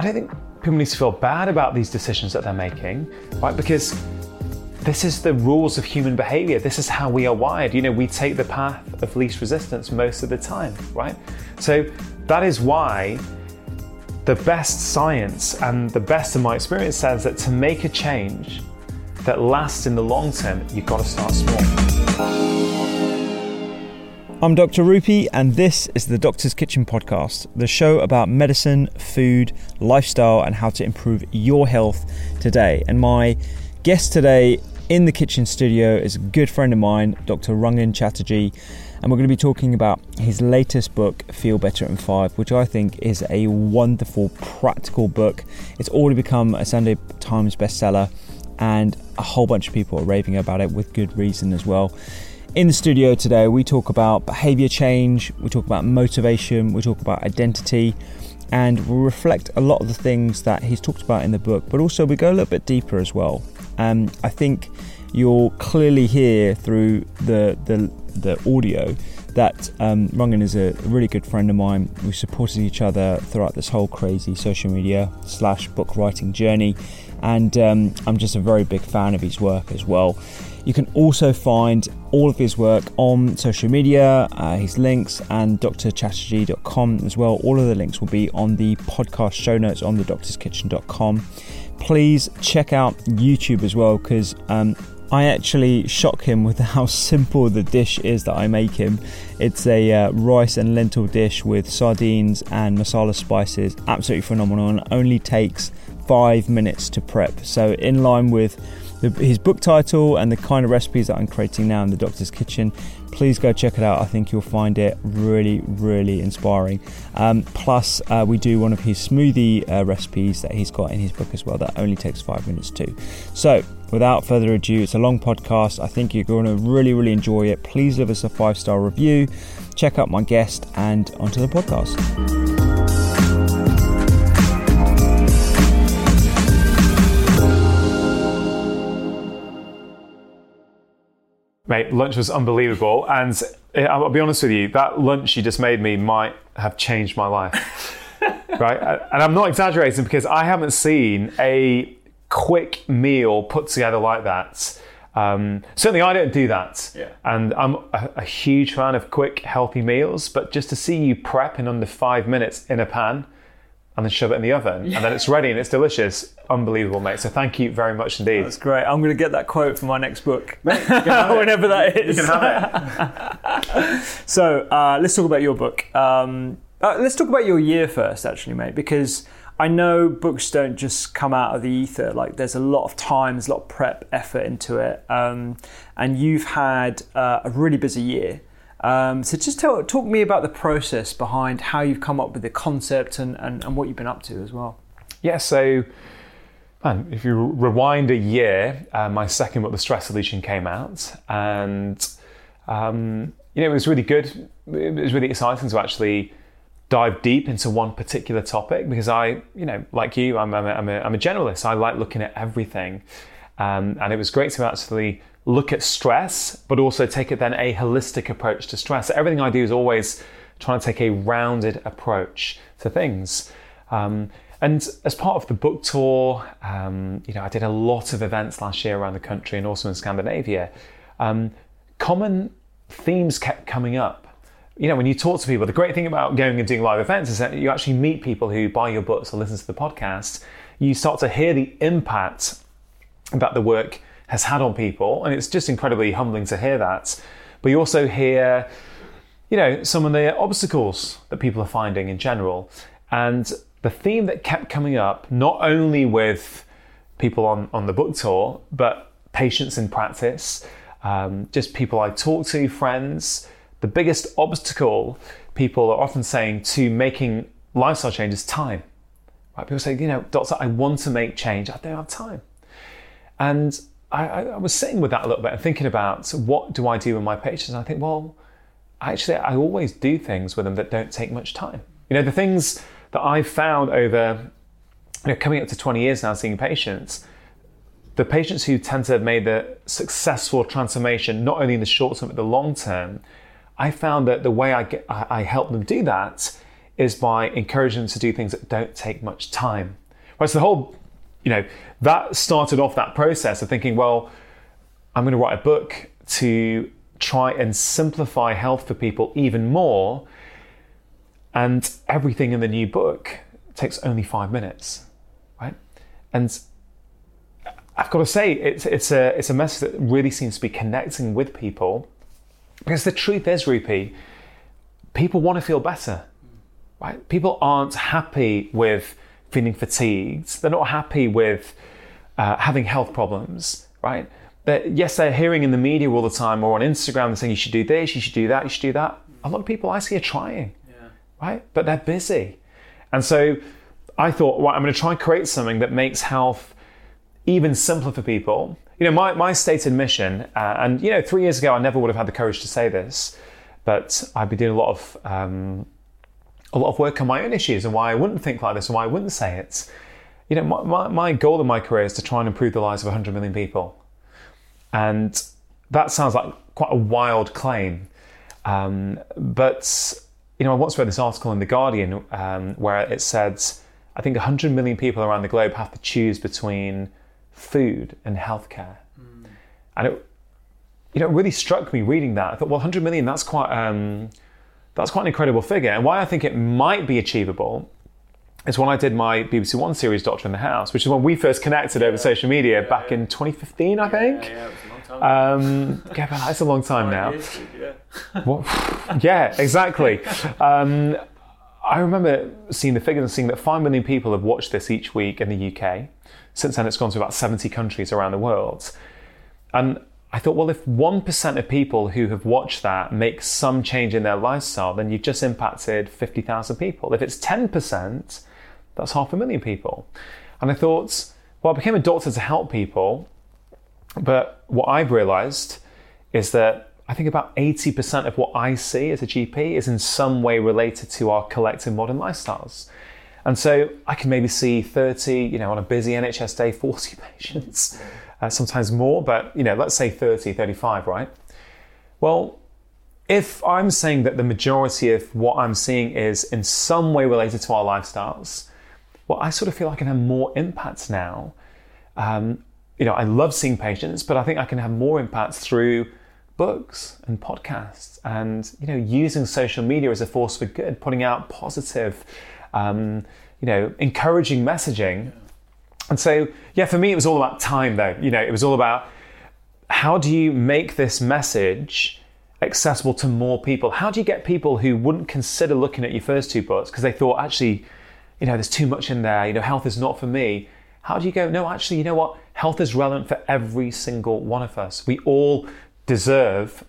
I don't think people need to feel bad about these decisions that they're making, right? Because this is the rules of human behavior. This is how we are wired. You know, we take the path of least resistance most of the time, right? So that is why the best science and the best of my experience says that to make a change that lasts in the long term, you've got to start small. I'm Dr. Rupy, and this is the Doctor's Kitchen Podcast, the show about medicine, food, lifestyle, and how to improve your health today. And my guest today in the kitchen studio is a good friend of mine, Dr. Rangan Chatterjee, and we're going to be talking about his latest book, Feel Better in Five, which I think is a wonderful, practical book. It's already become a Sunday Times bestseller, and a whole bunch of people are raving about it with good reason as well. In the studio today, we talk about behavior change, we talk about motivation, we talk about identity, and we reflect a lot of the things that he's talked about in the book, but also we go a little bit deeper as well. Um, I think you'll clearly hear through the, the, the audio that um, Rangan is a really good friend of mine. We supported each other throughout this whole crazy social media slash book writing journey, and um, I'm just a very big fan of his work as well. You can also find all of his work on social media, uh, his links, and drchatterjee.com as well. All of the links will be on the podcast show notes on the thedoctorskitchen.com. Please check out YouTube as well because um, I actually shock him with how simple the dish is that I make him. It's a uh, rice and lentil dish with sardines and masala spices. Absolutely phenomenal and only takes five minutes to prep. So, in line with the, his book title and the kind of recipes that I'm creating now in the Doctor's Kitchen. Please go check it out. I think you'll find it really, really inspiring. Um, plus, uh, we do one of his smoothie uh, recipes that he's got in his book as well that only takes five minutes too. So, without further ado, it's a long podcast. I think you're going to really, really enjoy it. Please leave us a five star review. Check out my guest and onto the podcast. Mate, lunch was unbelievable. And eh, I'll be honest with you, that lunch you just made me might have changed my life. right? And I'm not exaggerating because I haven't seen a quick meal put together like that. Um, certainly, I don't do that. Yeah. And I'm a, a huge fan of quick, healthy meals. But just to see you prep in under five minutes in a pan and then shove it in the oven and then it's ready and it's delicious, unbelievable, mate. So thank you very much indeed. That's great. I'm going to get that quote for my next book, whenever that is. You can have it. So uh, let's talk about your book. Um, uh, let's talk about your year first, actually, mate, because I know books don't just come out of the ether. Like there's a lot of time, there's a lot of prep, effort into it, um, and you've had uh, a really busy year. Um, so just tell, talk me about the process behind how you've come up with the concept and, and, and what you've been up to as well. Yeah, so man, if you rewind a year, uh, my second book, The Stress Solution, came out, and um, you know it was really good. It was really exciting to actually dive deep into one particular topic because I, you know, like you, I'm, I'm, a, I'm, a, I'm a generalist. I like looking at everything, um, and it was great to actually look at stress, but also take it then a holistic approach to stress. Everything I do is always trying to take a rounded approach to things. Um, and as part of the book tour, um, you know, I did a lot of events last year around the country and also in Scandinavia. Um, common themes kept coming up. You know, when you talk to people, the great thing about going and doing live events is that you actually meet people who buy your books or listen to the podcast. You start to hear the impact that the work has had on people, and it's just incredibly humbling to hear that. But you also hear, you know, some of the obstacles that people are finding in general. And the theme that kept coming up, not only with people on, on the book tour, but patients in practice, um, just people I talk to, friends. The biggest obstacle people are often saying to making lifestyle change is time. Right? People say, you know, doctor, I want to make change, I don't have time. And I, I was sitting with that a little bit and thinking about what do I do with my patients. And I think, well, actually, I always do things with them that don't take much time. You know, the things that I've found over you know, coming up to 20 years now seeing patients, the patients who tend to have made the successful transformation, not only in the short term but the long term, I found that the way I, get, I, help them do that is by encouraging them to do things that don't take much time. Whereas the whole, you know, that started off that process of thinking, well, I'm going to write a book to try and simplify health for people even more and everything in the new book takes only five minutes, right? And I've got to say, it's, it's, a, it's a message that really seems to be connecting with people. Because the truth is, Rupy, people want to feel better, right? People aren't happy with feeling fatigued. They're not happy with uh, having health problems, right? Yes, they're hearing in the media all the time or on Instagram, saying you should do this, you should do that, you should do that. A lot of people I see are trying right? But they're busy. And so I thought, well, I'm going to try and create something that makes health even simpler for people. You know, my, my stated mission, uh, and you know, three years ago, I never would have had the courage to say this, but I've been doing a lot of um, a lot of work on my own issues and why I wouldn't think like this and why I wouldn't say it. You know, my, my, my goal in my career is to try and improve the lives of 100 million people. And that sounds like quite a wild claim. Um, but you know, I once read this article in The Guardian um, where it said, I think 100 million people around the globe have to choose between food and healthcare. Mm. And it, you know, it really struck me reading that. I thought, well, 100 million, that's quite, um, that's quite an incredible figure. And why I think it might be achievable is when I did my BBC One series, Doctor in the House, which is when we first connected over social media yeah, back yeah. in 2015, I think. Yeah, um, yeah, but that's a long time now. yeah. yeah, exactly. Um, I remember seeing the figures and seeing that 5 million people have watched this each week in the UK. Since then, it's gone to about 70 countries around the world. And I thought, well, if 1% of people who have watched that make some change in their lifestyle, then you've just impacted 50,000 people. If it's 10%, that's half a million people. And I thought, well, I became a doctor to help people, but what I've realized is that I think about 80% of what I see as a GP is in some way related to our collective modern lifestyles. And so I can maybe see 30, you know, on a busy NHS day, 40 patients, uh, sometimes more, but, you know, let's say 30, 35, right? Well, if I'm saying that the majority of what I'm seeing is in some way related to our lifestyles, well, I sort of feel I can have more impact now um, you know, I love seeing patients, but I think I can have more impact through books and podcasts and, you know, using social media as a force for good, putting out positive, um, you know, encouraging messaging. And so, yeah, for me, it was all about time though. You know, it was all about how do you make this message accessible to more people? How do you get people who wouldn't consider looking at your first two books because they thought, actually, you know, there's too much in there, you know, health is not for me. How do you go, no, actually, you know what? Health is relevant for every single one of us. We all deserve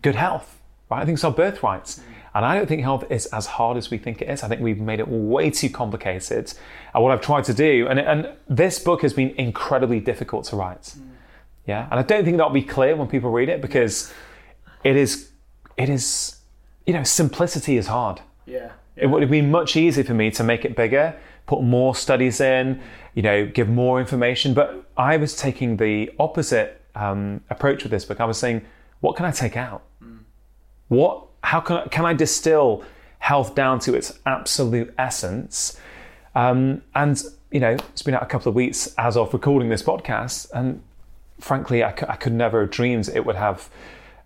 good health, right? I think it's our birthrights. And I don't think health is as hard as we think it is. I think we've made it way too complicated. And what I've tried to do, and, and this book has been incredibly difficult to write. Yeah. And I don't think that'll be clear when people read it because it is, it is, you know, simplicity is hard. Yeah. yeah. It would have been much easier for me to make it bigger, put more studies in, you know, give more information. But I was taking the opposite um, approach with this book. I was saying, what can I take out? Mm. What how can, can I distill health down to its absolute essence? Um, and, you know, it's been out a couple of weeks as of recording this podcast. And frankly, I, c- I could never have dreamed it would have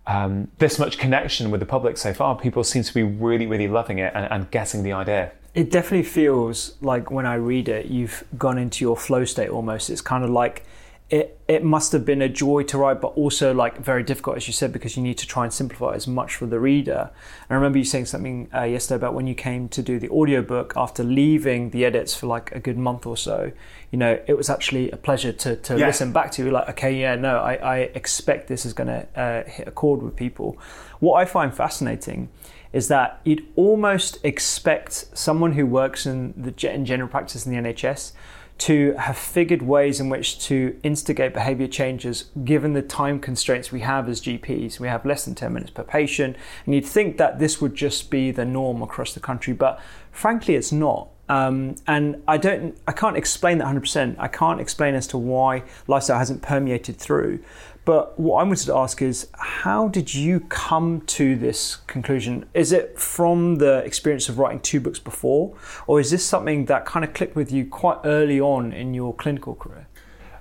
um, this much connection with the public so far. People seem to be really, really loving it and, and getting the idea. It definitely feels like when I read it, you've gone into your flow state almost. It's kind of like it, it must have been a joy to write, but also like very difficult, as you said, because you need to try and simplify as much for the reader. And I remember you saying something uh, yesterday about when you came to do the audiobook after leaving the edits for like a good month or so. You know, it was actually a pleasure to, to Yeah. listen back to. You're like, okay, yeah, no, I, I expect this is going to uh, hit a chord with people. What I find fascinating is that you'd almost expect someone who works in the in general practice in the NHS to have figured ways in which to instigate behavior changes given the time constraints we have as GPs. We have less than 10 minutes per patient, and you'd think that this would just be the norm across the country, but frankly, it's not. Um, and I don't, I can't explain that 100%. I can't explain as to why lifestyle hasn't permeated through. But what I wanted to ask is, how did you come to this conclusion? Is it from the experience of writing two books before, or is this something that kind of clicked with you quite early on in your clinical career?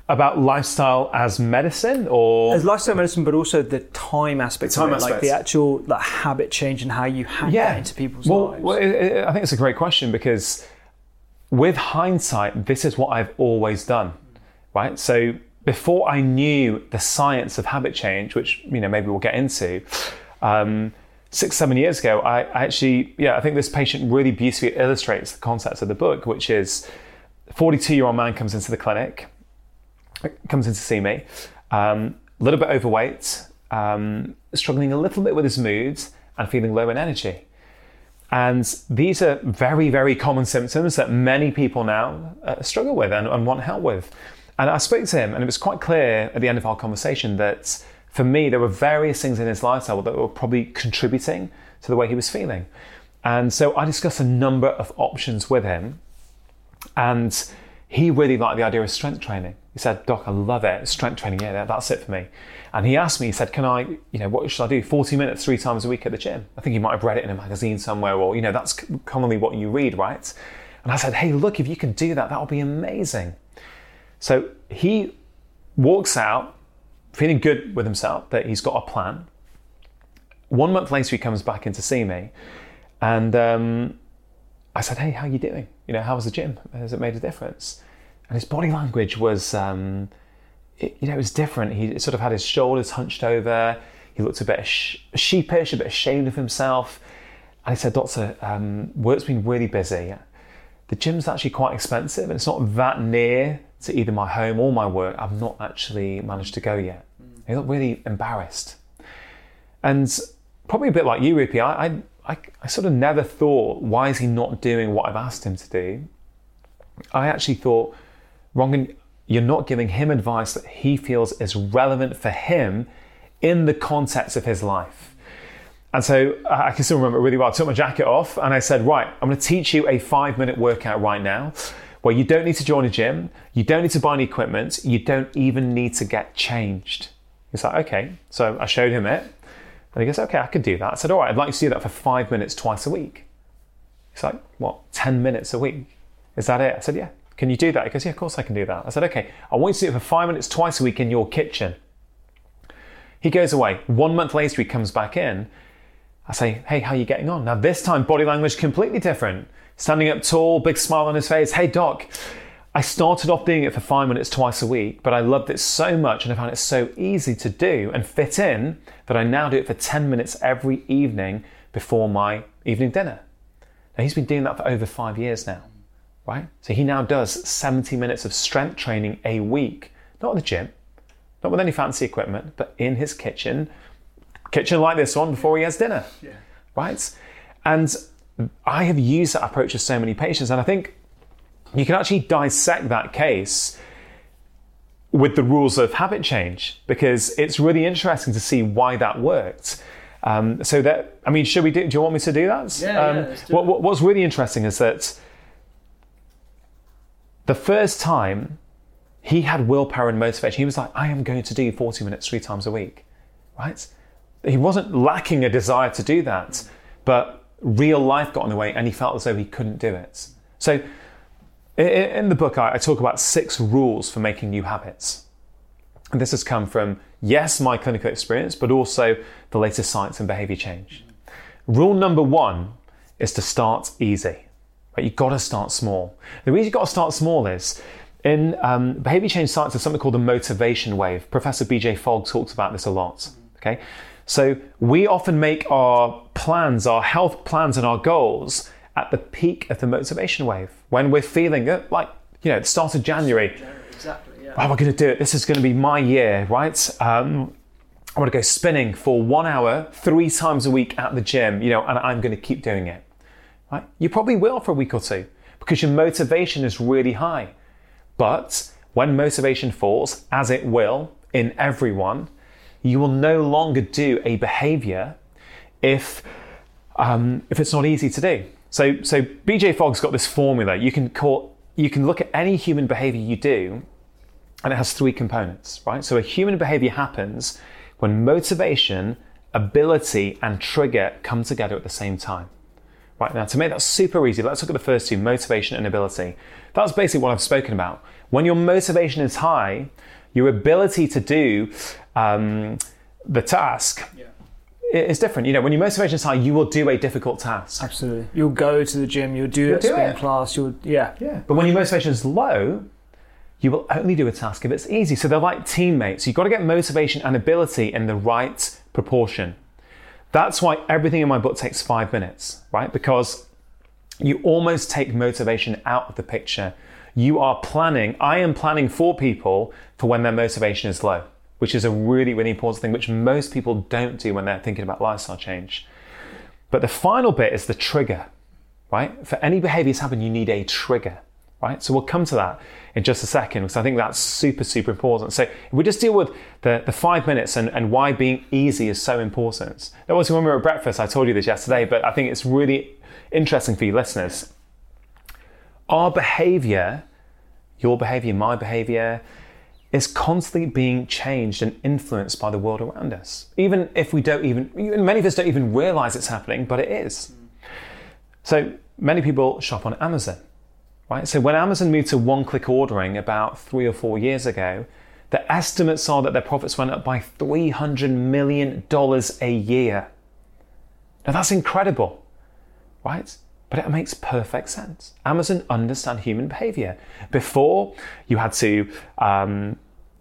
About lifestyle as medicine or As lifestyle medicine, but also the time aspect time of it, like the actual like, habit change and how you hack that into people's well, lives. Well, it- it- I think it's a great question because with hindsight, this is what I've always done, right? So before I knew the science of habit change, which you know maybe we'll get into, um, six seven years ago, I, I actually yeah I think this patient really beautifully illustrates the concepts of the book, which is. 42 year old man comes into the clinic, comes in to see me, um, a little bit overweight, um, struggling a little bit with his moods, and feeling low in energy. And these are very, very common symptoms that many people now uh, struggle with and, and want help with. And I spoke to him, and it was quite clear at the end of our conversation that for me, there were various things in his lifestyle that were probably contributing to the way he was feeling. And so I discussed a number of options with him. And he really liked the idea of strength training. He said, Doc, I love it. Strength training, yeah, that's it for me. And he asked me, he said, Can I, you know, what should I do? 40 minutes three times a week at the gym. I think he might have read it in a magazine somewhere, or, you know, that's commonly what you read, right? And I said, Hey, look, if you can do that, that'll be amazing. So he walks out feeling good with himself that he's got a plan. One month later, he comes back in to see me. And um, I said, "Hey, how are you doing? You know, how was the gym? Has it made a difference?" And his body language was, um, it, you know, it was different. He sort of had his shoulders hunched over. He looked a bit sh- sheepish, a bit ashamed of himself. And he said, "Doctor, um, work's been really busy. The gym's actually quite expensive, and it's not that near to either my home or my work. I've not actually managed to go yet." Mm. He got really embarrassed. And probably a bit like you, Rupy, I, I, I, I sort of never thought, why is he not doing what I've asked him to do? I actually thought, Rangan, you're not giving him advice that he feels is relevant for him in the context of his life. And so I I can still remember really well. I took my jacket off and I said, Right, I'm going to teach you a five minute workout right now where you don't need to join a gym, you don't need to buy any equipment, you don't even need to get changed. He's like, Okay. So I showed him it. And he goes, Okay, I could do that. I said, All right, I'd like you to do that for five minutes twice a week. He's like, What, 10 minutes a week? Is that it? I said, Yeah. Can you do that? He goes, Yeah, of course I can do that. I said, Okay, I want you to do it for five minutes twice a week in your kitchen. He goes away. One month later, he comes back in. I say, Hey, how are you getting on? Now, this time, body language completely different. Standing up tall, big smile on his face. Hey, doc, I started off doing it for five minutes twice a week, but I loved it so much and I found it so easy to do and fit in that I now do it for 10 minutes every evening before my evening dinner. Now, he's been doing that for over five years now, right? So he now does 70 minutes of strength training a week, not at the gym, not with any fancy equipment, but in his kitchen, kitchen like this one before he has dinner, right? And I have used that approach with so many patients, and I think you can actually dissect that case with the rules of habit change because it's really interesting to see why that worked. Um, so that I mean, should we do? Do you want me to do that? Yeah, yeah, um, let's do what- what's really interesting is that the first time he had willpower and motivation, he was like, "I am going to do 40 minutes three times a week," right? He wasn't lacking a desire to do that, but real life got in the way and he felt as though he couldn't do it. So, in the book, I talk about six rules for making new habits. And this has come from, yes, my clinical experience, but also the latest science and behavior change. Rule number one is to start easy. Right? You've got to start small. The reason you've got to start small is in um, behavior change science, there's something called the motivation wave. Professor BJ Fogg talks about this a lot. Okay, so we often make our plans, our health plans, and our goals at the peak of the motivation wave when we're feeling it, like you know, the start of January. Exactly. Yeah. Oh, we're going to do it. This is going to be my year, right? Um, I want to go spinning for one hour, three times a week at the gym, you know, and I'm going to keep doing it. Right? You probably will for a week or two because your motivation is really high. But when motivation falls, as it will in everyone, you will no longer do a behavior if um, if it's not easy to do. So so BJ Fogg's got this formula. You can call you can look at any human behavior you do, and it has three components, right? So a human behavior happens when motivation, ability, and trigger come together at the same time. Right now, to make that super easy, let's look at the first two motivation and ability. That's basically what I've spoken about. When your motivation is high, your ability to do um, the task yeah. is different. You know, when your motivation is high, you will do a difficult task. Absolutely. You'll go to the gym, you'll do you'll do spin it. class, you'll, yeah. Yeah. But when your motivation is low, you will only do a task if it's easy. So they're like teammates. You've got to get motivation and ability in the right proportion. That's why everything in my book takes five minutes, right? Because you almost take motivation out of the picture. You are planning, I am planning for people for when their motivation is low, which is a really, really important thing, which most people don't do when they're thinking about lifestyle change. But the final bit is the trigger, right? For any behaviors to happen, you need a trigger right? So we'll come to that in just a second because I think that's super, super important. So if we just deal with the, the five minutes and, and why being easy is so important. That was when we were at breakfast, I told you this yesterday, but I think it's really interesting for you listeners. Our behavior, your behavior, my behavior, is constantly being changed and influenced by the world around us. Even if we don't even, many of us don't even realize it's happening, but it is. So many people shop on Amazon right? So when Amazon moved to one-click ordering about three or four years ago, the estimates are that their profits went up by $300 million a year. Now that's incredible, right? But it makes perfect sense. Amazon understand human behavior. Before, you had to um,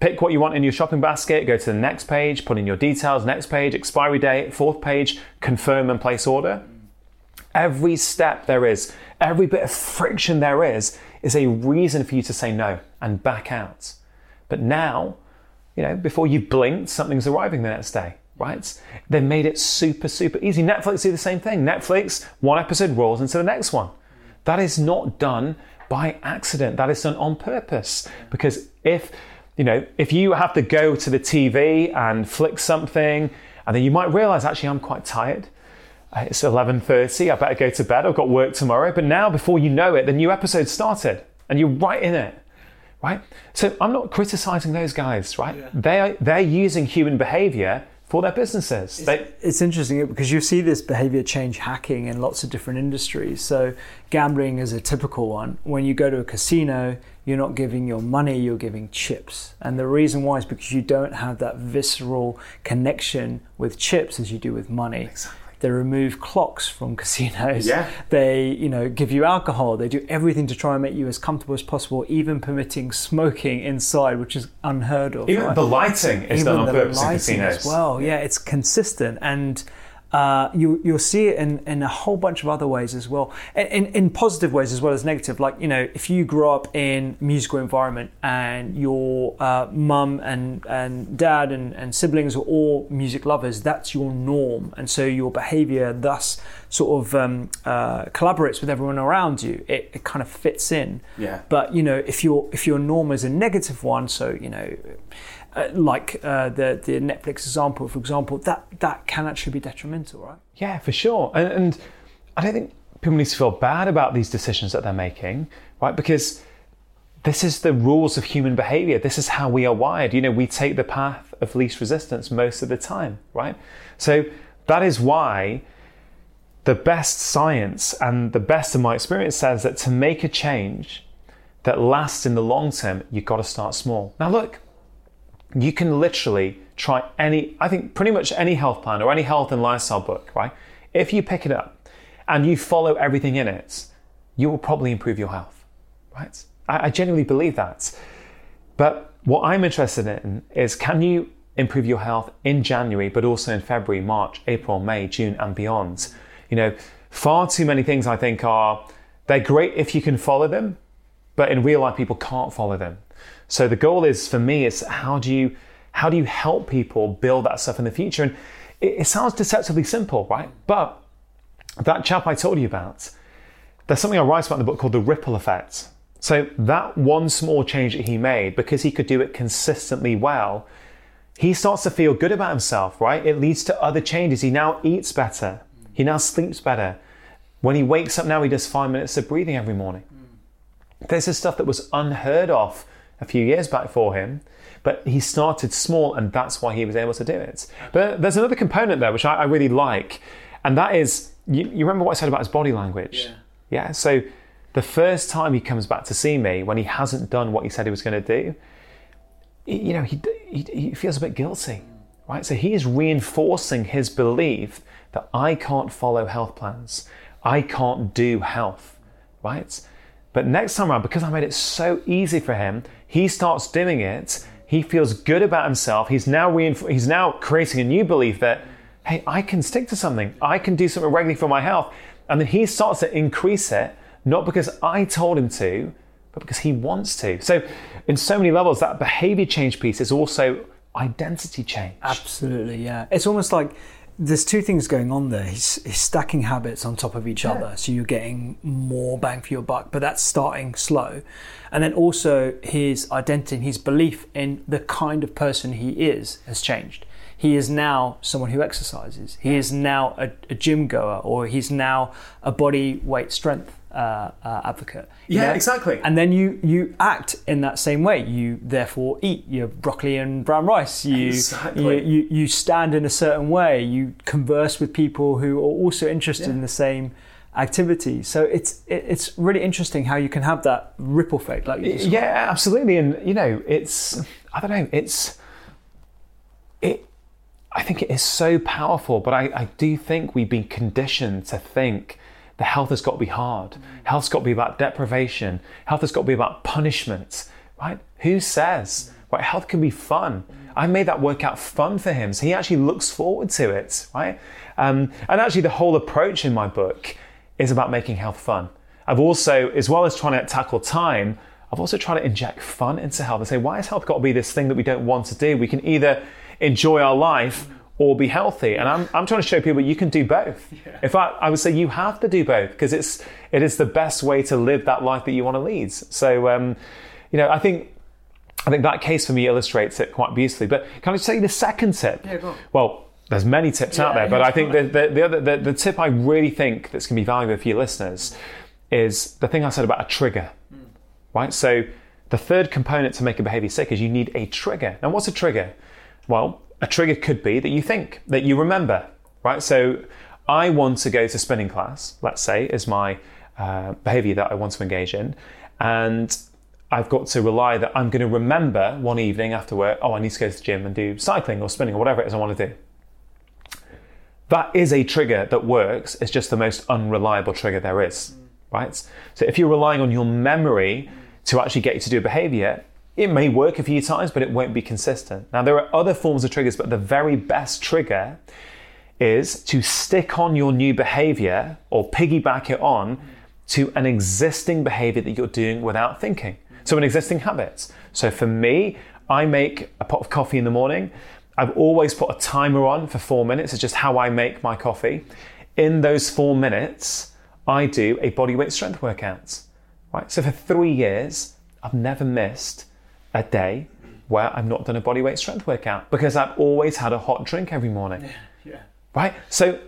pick what you want in your shopping basket, go to the next page, put in your details, next page, expiry date, fourth page, confirm and place order. Every step there is, every bit of friction there is, is a reason for you to say no and back out. But now, you know, before you blinked, something's arriving the next day, right? They made it super, super easy. Netflix do the same thing. Netflix, one episode rolls into the next one. That is not done by accident. That is done on purpose. Because if, you know, if you have to go to the TV and flick something, and then you might realize, actually, I'm quite tired it's 11.30 i better go to bed i've got work tomorrow but now before you know it the new episode started and you're right in it right so i'm not criticizing those guys right yeah. they're they're using human behavior for their businesses. It's, they, it's, interesting because you see this behavior change hacking in lots of different industries. So, gambling is a typical one. When you go to a casino, you're not giving your money, you're giving chips. And the reason why is because you don't have that visceral connection with chips as you do with money. Exactly. They remove clocks from casinos. Yeah. They, you know, give you alcohol. They do everything to try and make you as comfortable as possible, even permitting smoking inside, which is unheard of. Even right? the lighting is even done on purpose in casinos. As well, yeah, it's consistent and uh, you you'll see it in, in a whole bunch of other ways as well, in, in positive ways as well as negative. Like you know, if you grow up in musical environment and your uh, mum and and dad and, and siblings are all music lovers, that's your norm, and so your behaviour thus sort of um, uh, collaborates with everyone around you. It, it kind of fits in. Yeah. But you know, if your if your norm is a negative one, so you know uh, like uh, the the Netflix example, for example, that that can actually be detrimental, right? Yeah, for sure. And, and I don't think people need to feel bad about these decisions that they're making, right? Because this is the rules of human behavior. This is how we are wired. You know, we take the path of least resistance most of the time, right? So that is why the best science and the best of my experience says that to make a change that lasts in the long term, you've got to start small. Now, look, you can literally try any, I think pretty much any health plan or any health and lifestyle book, right? If you pick it up and you follow everything in it, you will probably improve your health, right? I, I genuinely believe that. But what I'm interested in is can you improve your health in January, but also in February, March, April, May, June, and beyond? You know, far too many things I think are, they're great if you can follow them, but in real life, people can't follow them. So the goal is for me is how do you how do you help people build that stuff in the future? And it, it sounds deceptively simple, right? But that chap I told you about, there's something I write about in the book called the ripple effect. So that one small change that he made, because he could do it consistently well, he starts to feel good about himself, right? It leads to other changes. He now eats better. He now sleeps better. When he wakes up now, he does five minutes of breathing every morning. Mm. This is stuff that was unheard of a few years back for him, but he started small and that's why he was able to do it. But there's another component there which I, I really like, and that is you, you, remember what I said about his body language? Yeah. Yeah. So the first time he comes back to see me when he hasn't done what he said he was going to do, you know, he, he, he feels a bit guilty, right? So he is reinforcing his belief that I can't follow health plans, I can't do health, right? But next time around, because I made it so easy for him, he starts doing it. He feels good about himself. He's now reinf- he's now creating a new belief that, hey, I can stick to something. I can do something regularly for my health. And then he starts to increase it, not because I told him to, but because he wants to. So, in so many levels, that behavior change piece is also identity change. Absolutely, yeah. It's almost like there's two things going on there. He's, he's stacking habits on top of each yeah. other, so you're getting more bang for your buck, but that's starting slow. And then also his identity, his belief in the kind of person he is has changed. He is now someone who exercises. He is now a, a gym goer, or he's now a body weight strength uh, uh, advocate. Yeah, know? exactly. And then you you act in that same way. You therefore eat your broccoli and brown rice. You, exactly. you, you, you stand in a certain way. You converse with people who are also interested yeah. in the same activity. So it's it's really interesting how you can have that ripple effect, like yeah, absolutely. And you know, it's I don't know, it's it. I think it is so powerful, but I, I do think we've been conditioned to think the health has got to be hard. Mm. Health's got to be about deprivation. Health has got to be about punishment, right? Who says? Right, health can be fun. I made that workout fun for him, so he actually looks forward to it, right? Um, and actually, the whole approach in my book is about making health fun. I've also, as well as trying to tackle time, I've also tried to inject fun into health and say, why has health got to be this thing that we don't want to do? We can either enjoy our life or be healthy. And I'm, I'm trying to show people you can do both. Yeah. In fact, I would say you have to do both because it's it is the best way to live that life that you want to lead. So, um, you know, I think I think that case for me illustrates it quite beautifully. But can I say the second tip? Yeah, go on. Well, there's many tips yeah, out there, but I think the, the, the, other, the, the tip I really think that's going to be valuable for your listeners is the thing I said about a trigger, mm. right? So the third component to make a behavior sick is you need a trigger. Now, what's a trigger? Well, a trigger could be that you think, that you remember, right? So I want to go to spinning class, let's say, is my uh, behavior that I want to engage in. And I've got to rely that I'm going to remember one evening after work, oh, I need to go to the gym and do cycling or spinning or whatever it is I want to do. That is a trigger that works. It's just the most unreliable trigger there is, right? So if you're relying on your memory to actually get you to do a behavior, it may work a few times, but it won't be consistent. Now, there are other forms of triggers, but the very best trigger is to stick on your new behavior or piggyback it on to an existing behavior that you're doing without thinking. So, an existing habit. So, for me, I make a pot of coffee in the morning. I've always put a timer on for four minutes. It's just how I make my coffee. In those four minutes, I do a bodyweight strength workout. Right. So for three years, I've never missed a day where I've not done a bodyweight strength workout because I've always had a hot drink every morning. Yeah, yeah. Right? So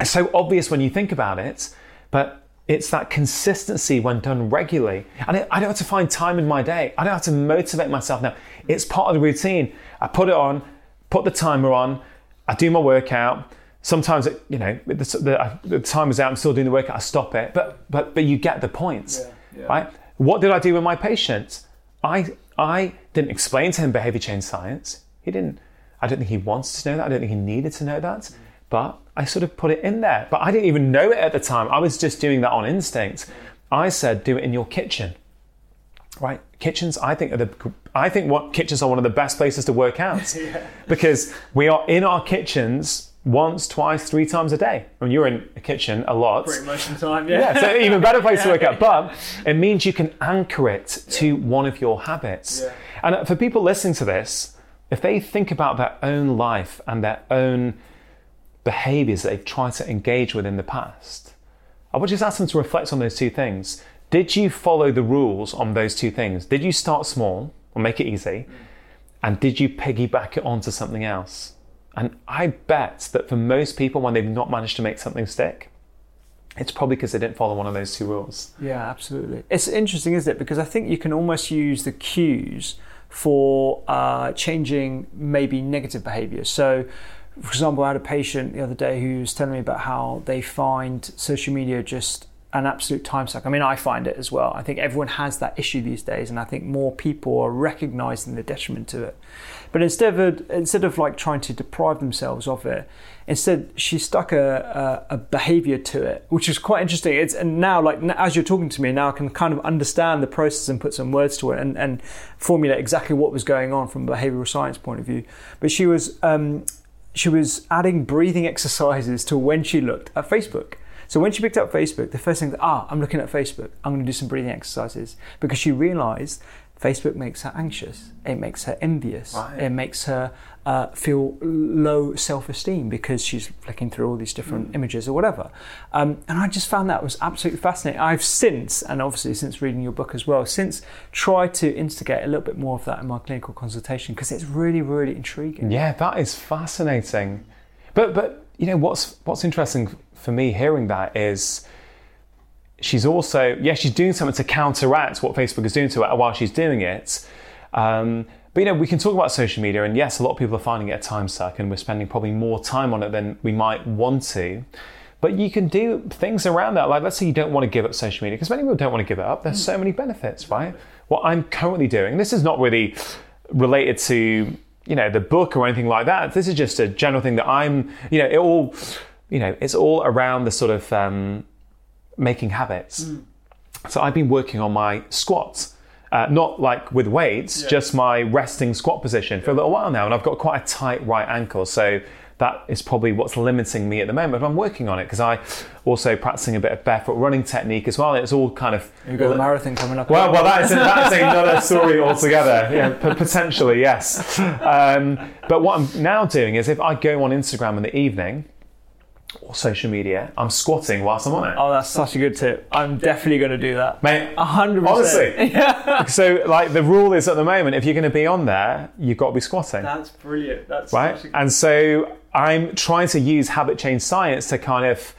it's so obvious when you think about it, but it's that consistency when done regularly. And I, don't have to find time in my day. I don't have to motivate myself now. It's part of the routine. I put it on, put the timer on, I do my workout. Sometimes, it, you know, the, the, the timer's out, I'm still doing the workout, I stop it. But, but, but you get the point, right? What did I do with my patient? I, I didn't explain to him behavior change science. He didn't, I don't think he wanted to know that. I don't think he needed to know that. But I sort of put it in there. But I didn't even know it at the time. I was just doing that on instinct. I said, do it in your kitchen. Right? Kitchens, I think, are the, I think what kitchens are one of the best places to work out because we are in our kitchens once, twice, three times a day. I mean, you're in a kitchen a lot. Pretty much the time, yeah. Yeah, so even better place to work out. But it means you can anchor it to one of your habits. Yeah. And for people listening to this, if they think about their own life and their own behaviors that they've tried to engage with in the past, I would just ask them to reflect on those two things. Did you follow the rules on those two things? Did you start small or make it easy? Mm. And did you piggyback it onto something else? And I bet that for most people, when they've not managed to make something stick, it's probably because they didn't follow one of those two rules. Yeah, absolutely. It's interesting, isn't it? Because I think you can almost use the cues for uh, changing maybe negative behavior. So, for example, I had a patient the other day who was telling me about how they find social media just an absolute time suck. I mean, I find it as well. I think everyone has that issue these days, and I think more people are recognizing the detriment to it. But instead of instead of like trying to deprive themselves of it, instead she stuck a, a, a behavior to it, which is quite interesting. It's and now like as you're talking to me now, I can kind of understand the process and put some words to it and, and formulate exactly what was going on from a behavioral science point of view. But she was um, she was adding breathing exercises to when she looked at Facebook. So when she picked up Facebook, the first thing that, ah, I'm looking at Facebook, I'm going to do some breathing exercises because she realized Facebook makes her anxious. It makes her envious. Right. It makes her uh, feel low self-esteem because she's flicking through all these different images or whatever. Um, and I just found that was absolutely fascinating. I've since, and obviously since reading your book as well, since tried to instigate a little bit more of that in my clinical consultation because it's really, really intriguing. Yeah, that is fascinating. But but you know what's what's interesting for me hearing that is she's also yeah she's doing something to counteract what Facebook is doing to her while she's doing it. Um, but you know we can talk about social media and yes a lot of people are finding it a time suck and we're spending probably more time on it than we might want to. But you can do things around that. Like let's say you don't want to give up social media because many people don't want to give it up. There's so many benefits, right? What I'm currently doing. This is not really related to you know the book or anything like that. This is just a general thing that I'm you know it all you know it's all around the sort of um, making habits. So I've been working on my squats. Uh, not like with weights, just my resting squat position for a little while now, and I've got quite a tight right ankle, so that is probably what's limiting me at the moment. But I'm working on it because I also practicing a bit of barefoot running technique as well. It's all kind of You've got a marathon coming up. well, well, that's that's another story altogether. Yeah, p- potentially, yes. Um, but what I'm now doing is if I go on Instagram in the evening or social media, I'm squatting whilst I'm on it. Oh, that's such a good tip. I'm definitely going to do that. Mate, A hundred percent. honestly. so, like, the rule is at the moment, if you're going to be on there, you've got to be squatting, That's brilliant. That's right? a- And so, I'm trying to use habit change science to kind of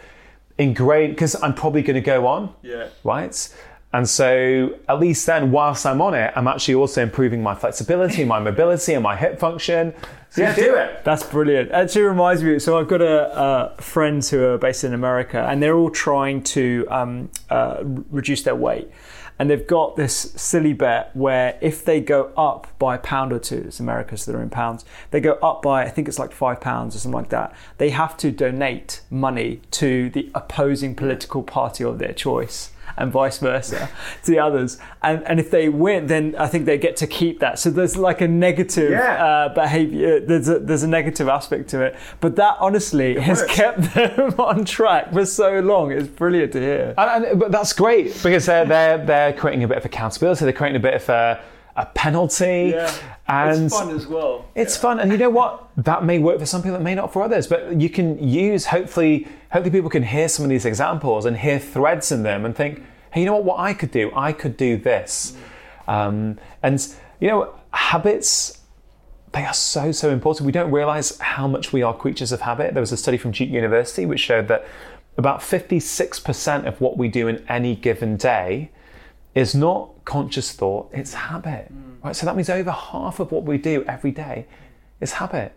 ingrain, because I'm probably going to go on, yeah. right? And so, at least then, whilst I'm on it, I'm actually also improving my flexibility, my mobility, and my hip function. So, yeah, do it. That's brilliant. It actually, reminds me. So I've got a, uh, friends who are based in America, and they're all trying to um, uh, reduce their weight. And they've got this silly bet where if they go up by a pound or two, it's America, so they're in pounds. They go up by I think it's like five pounds or something like that. They have to donate money to the opposing political party of their choice. And vice versa to the others, and and if they win, then I think they get to keep that. So there's like a negative Yeah. uh, behavior. There's a, there's a negative aspect to it, but that honestly has works. kept them on track for so long. It's brilliant to hear. And, and, but that's great because they're, they're, they're creating a bit of accountability, they're creating a bit of a, a penalty. And it's fun as well. It's fun, and you know what? That may work for some people, it may not for others. But you can use hopefully, hopefully people can hear some of these examples and hear threads in them and think, hey, you know what? What I could do, I could do this. Um, and you know, habits they are so so important. We don't realize how much we are creatures of habit. There was a study from Duke University which showed that about 56% of what we do in any given day is not conscious thought, it's habit. Right? So that means over half of what we do every day is habit.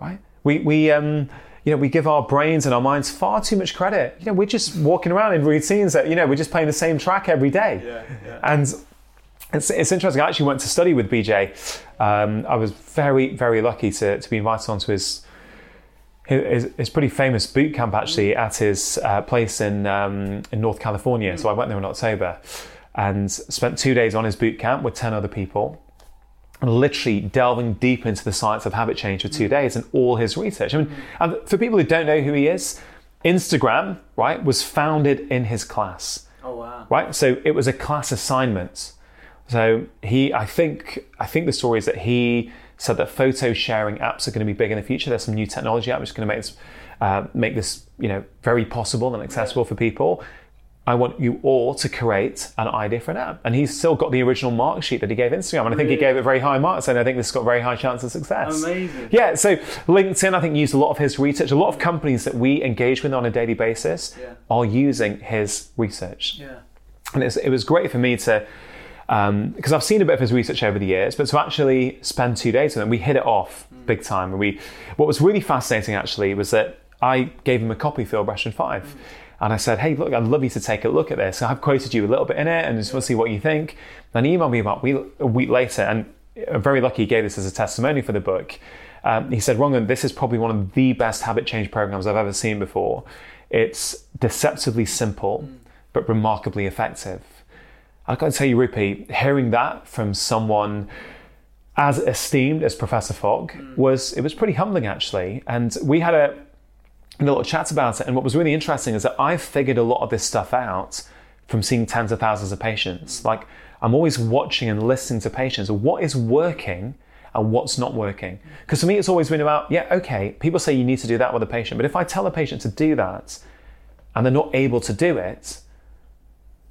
Right? We, we, um, you know, we give our brains and our minds far too much credit. You know, we're just walking around in routines that, you know, we're just playing the same track every day. Yeah, yeah. And it's, it's interesting. I actually went to study with BJ. Um, I was very, very lucky to, to be invited onto his, his, his pretty famous boot camp actually at his uh, place in, um, in North California. So I went there in October and spent two days on his boot camp with 10 other people literally delving deep into the science of habit change for two days and all his research. I mean, and for people who don't know who he is, Instagram, right, was founded in his class. Oh wow. Right? So it was a class assignment. So he I think I think the story is that he said that photo sharing apps are going to be big in the future. There's some new technology out which is going to make this uh, make this, you know, very possible and accessible for people. I want you all to create an idea for an app. And he's still got the original mark sheet that he gave Instagram. And I think he gave it very high marks. And I think this has got very high chance of success. Amazing. Yeah. So LinkedIn, I think, used a lot of his research. A lot of companies that we engage with on a daily basis Yeah. are using his research. Yeah. And it's, it was great for me to, um, because I've seen a bit of his research over the years, but to actually spend two days with him, we hit it off hmm. big time. And we, what was really fascinating actually was that I gave him a copy for Feel Better in 5. Hmm. And I said, hey, look, I'd love you to take a look at this. I've quoted you a little bit in it and just want to see what you think. And he emailed me about a week later, and I'm very lucky he gave this as a testimony for the book. Um, he said, Rangan, this is probably one of the best habit change programs I've ever seen before. It's deceptively simple, mm. but remarkably effective. I've got to tell you, Rupy, hearing that from someone as esteemed as Professor Fogg mm. was it was pretty humbling actually. And we had a, a lot of chat about it. And what was really interesting is that I've figured a lot of this stuff out from seeing tens of thousands of patients. Like I'm always watching and listening to patients. What is working and what's not working? Because for me, it's always been about yeah, okay. People say you need to do that with a patient, but if I tell a patient to do that and they're not able to do it,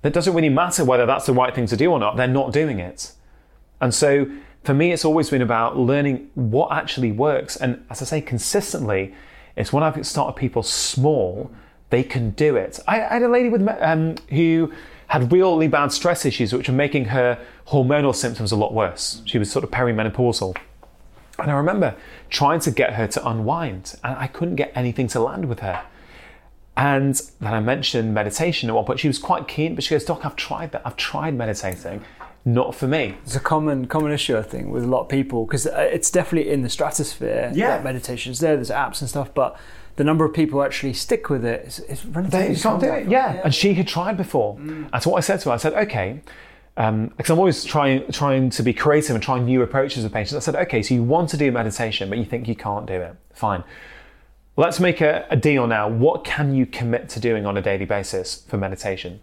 it doesn't really matter whether that's the right thing to do or not. They're not doing it. And so for me, it's always been about learning what actually works. And as I say, consistently, it's when I've started people small, they can do it. I, I had a lady with um, who had really bad stress issues, which were making her hormonal symptoms a lot worse. She was sort of perimenopausal. And I remember trying to get her to unwind, and I couldn't get anything to land with her. And then I mentioned meditation at one point. She was quite keen, but she goes, Doc, I've tried that. I've tried meditating. Not for me. It's a common common issue, I think, with a lot of people because uh, it's definitely in the stratosphere. Yeah. that meditation's there. There's apps and stuff, but the number of people who actually stick with it is, is relatively They can't do it. Yeah. And she had tried before. Mm. And so what I said to her, I said, okay, um, because I'm always trying trying to be creative and trying new approaches with patients. I said, okay, so you want to do meditation, but you think you can't do it. Fine. Let's make a, a deal now. What can you commit to doing on a daily basis for meditation?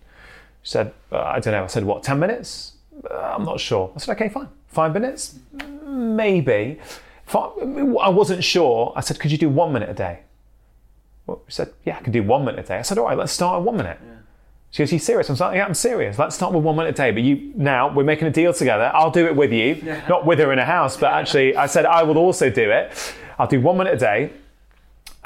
She said, uh, I don't know. I said, what, 10 minutes? I'm not sure. I said, okay, fine. Five minutes? Maybe. Fi- I wasn't sure. I said, could you do one minute a day? Well, she said, yeah, I can do one minute a day. I said, all right, let's start at one minute. She goes, you serious? I'm like, yeah, I'm serious. Let's start with one minute a day. But you now we're making a deal together. I'll do it with you, not with her in a house, but actually, I said I will also do it. I'll do one minute a day,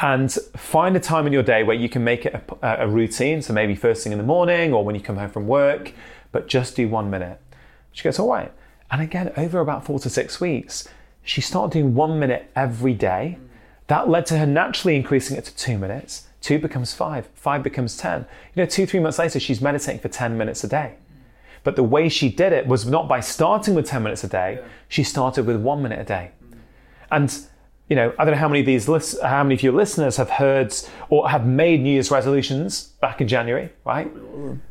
and find a time in your day where you can make it a, a routine. So maybe first thing in the morning or when you come home from work, but just do one minute. She goes, all right. And again, over about four to six weeks, she started doing one minute every day. That led to her naturally increasing it to two minutes. Two becomes five, five becomes 10. You know, two, three months later, she's meditating for 10 minutes a day. But the way she did it was not by starting with 10 minutes a day, she started with one minute a day. And you know, I don't know how many of these lis- how many of your listeners have heard or have made New Year's resolutions back in January, right?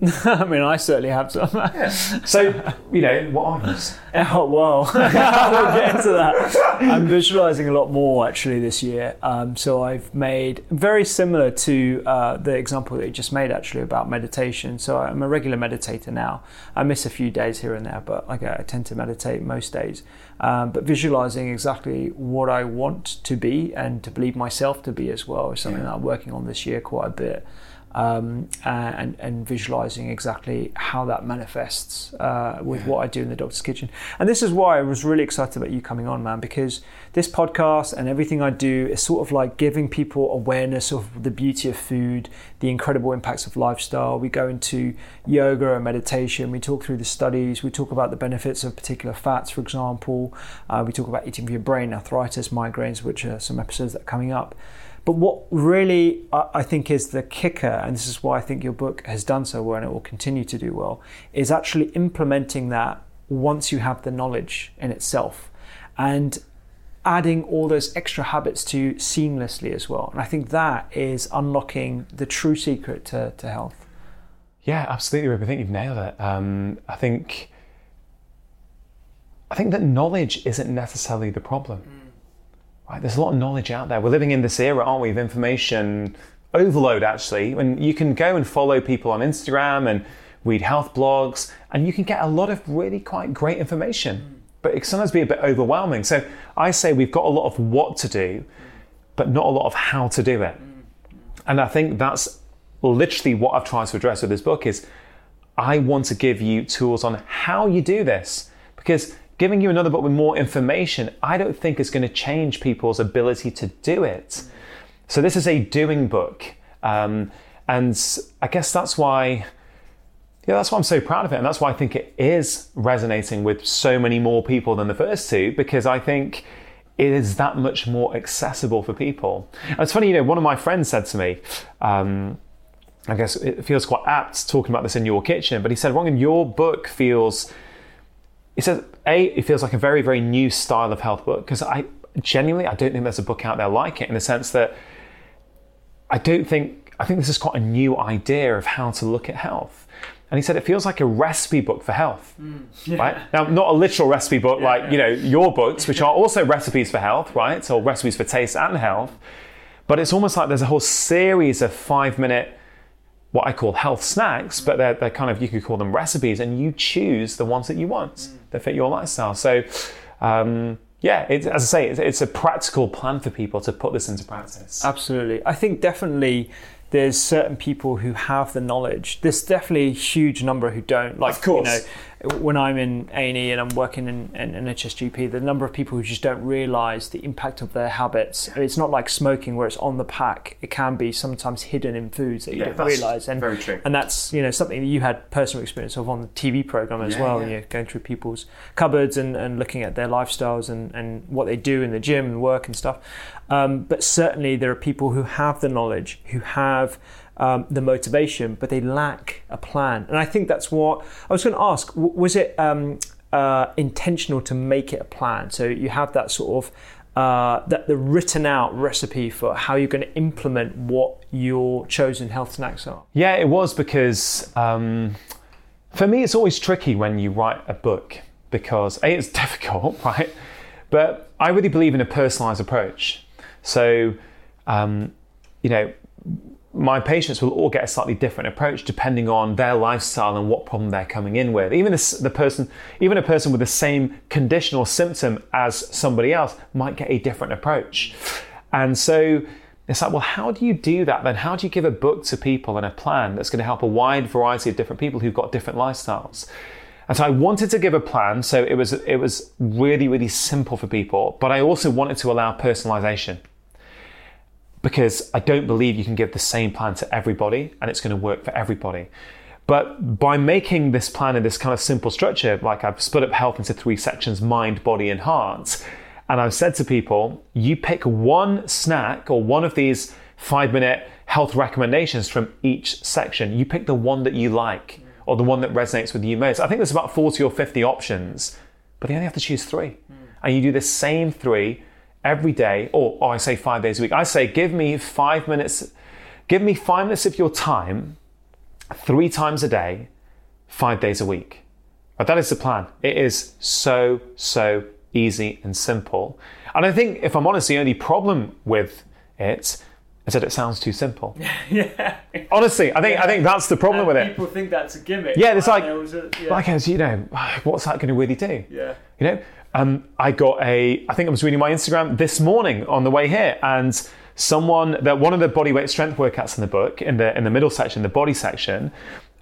I mean, I certainly have some. So, you know, what are those? Oh well, we'll get into that. I'm visualizing a lot more actually this year. Um, so I've made very similar to uh, the example that you just made actually about meditation. So I'm a regular meditator now. I miss a few days here and there, but like I tend to meditate most days. Um, but visualizing exactly what I want to be and to believe myself to be as well is something that I'm working on this year quite a bit. Um, and, and visualizing exactly how that manifests uh, with what I do in the doctor's kitchen. And this is why I was really excited about you coming on, man, because this podcast and everything I do is sort of like giving people awareness of the beauty of food, the incredible impacts of lifestyle. We go into yoga and meditation, we talk through the studies, we talk about the benefits of particular fats, for example, uh, we talk about eating for your brain, arthritis, migraines, which are some episodes that are coming up. But what really I think is the kicker, and this is why I think your book has done so well and it will continue to do well, is actually implementing that once you have the knowledge in itself and adding all those extra habits to seamlessly as well. And I think that is unlocking the true secret to, to health. Yeah, absolutely, Rip. I think you've nailed it. Um, I think I think that knowledge isn't necessarily the problem. Right, there's a lot of knowledge out there. We're living in this era, aren't we, of information overload actually. When you can go and follow people on Instagram and read health blogs, and you can get a lot of really quite great information. But it can sometimes be a bit overwhelming. So I say we've got a lot of what to do, but not a lot of how to do it. And I think that's literally what I've tried to address with this book is I want to give you tools on how you do this. Because giving you another book with more information, I don't think is going to change people's ability to do it. So this is a doing book. Um, and I guess that's why, yeah, that's why I'm so proud of it. And that's why I think it is resonating with so many more people than the first two, because I think it is that much more accessible for people. And it's funny, you know, one of my friends said to me, um, I guess it feels quite apt talking about this in your kitchen, but he said, Rangan, your book feels he says, A, it feels like a very, very new style of health book because I genuinely, I don't think there's a book out there like it in the sense that I don't think, I think this is quite a new idea of how to look at health. And he said it feels like a recipe book for health, mm, yeah. right? Now, not a literal recipe book yeah, like you know your books, which are also recipes for health, right? Or recipes for taste and health. But it's almost like there's a whole series of five-minute what I call health snacks, but they're, they're kind of, you could call them recipes, and you choose the ones that you want mm. That fit your lifestyle. So, um, yeah, it, as I say, it's, it's a practical plan for people to put this into practice. Absolutely. I think definitely there's certain people who have the knowledge. There's definitely a huge number who don't. Like, of course. You know, when I'm in A&E and I'm working in, in, in HSGP, the number of people who just don't realise the impact of their habits. It's not like smoking where it's on the pack. It can be sometimes hidden in foods that you yeah, don't realise. And very true. And that's you know something that you had personal experience of on the TV program as yeah, well. Yeah. You're going through people's cupboards and, and looking at their lifestyles and, and what they do in the gym and work and stuff. Um, but certainly there are people who have the knowledge, who have um, the motivation, but they lack a plan. And I think that's what I was going to ask. Was it um, uh, intentional to make it a plan? So you have that sort of uh, that the written out recipe for how you're going to implement what your chosen health snacks are. Yeah, it was because um, for me it's always tricky when you write a book because a it's difficult, right? But I really believe in a personalized approach. So um, you know my patients will all get a slightly different approach depending on their lifestyle and what problem they're coming in with. Even the person, even a person with the same condition or symptom as somebody else might get a different approach. And so it's like, well, how do you do that then? How do you give a book to people and a plan that's going to help a wide variety of different people who've got different lifestyles? And so I wanted to give a plan, so it was it was really really simple for people, but I also wanted to allow personalization because I don't believe you can give the same plan to everybody and it's going to work for everybody. But by making this plan in this kind of simple structure, like I've split up health into three sections mind, body, and heart. And I've said to people, you pick one snack or one of these five minute health recommendations from each section. You pick the one that you like or the one that resonates with you most. I think there's about 40 or 50 options, but you only have to choose three. Mm. And you do the same three every day, or, or I say five days a week, I say give me five minutes, give me five minutes of your time, three times a day, five days a week. But that is the plan. It is so, so easy and simple. And I think, if I'm honest, the only problem with it is that it sounds too simple. yeah. Honestly, I think yeah. I think that's the problem and with it. People think that's a gimmick. Yeah, it's like, a, yeah. like as you know, what's that going to really do? Yeah. You know, um, I got a, I think I was reading my Instagram this morning on the way here, and someone that one of the body weight strength workouts in the book, in the in the middle section, the body section,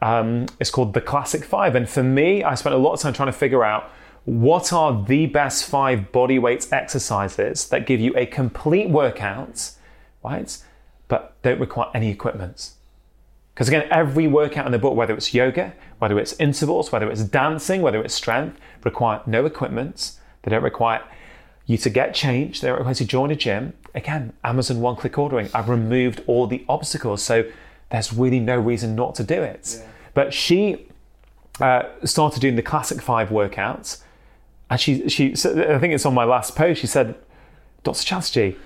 um, is called the Classic Five. And for me, I spent a lot of time trying to figure out what are the best five body weight exercises that give you a complete workout, right? But don't require any equipment. Because again, every workout in the book, whether it's yoga, whether it's intervals, whether it's dancing, whether it's strength, require no equipment. They don't require you to get changed. They don't require you to join a gym. Again, Amazon one click ordering. I've removed all the obstacles. So there's really no reason not to do it. Yeah. But she uh, started doing the classic five workouts. And she, she, I think it's on my last post, she said, Dr. Chatterjee,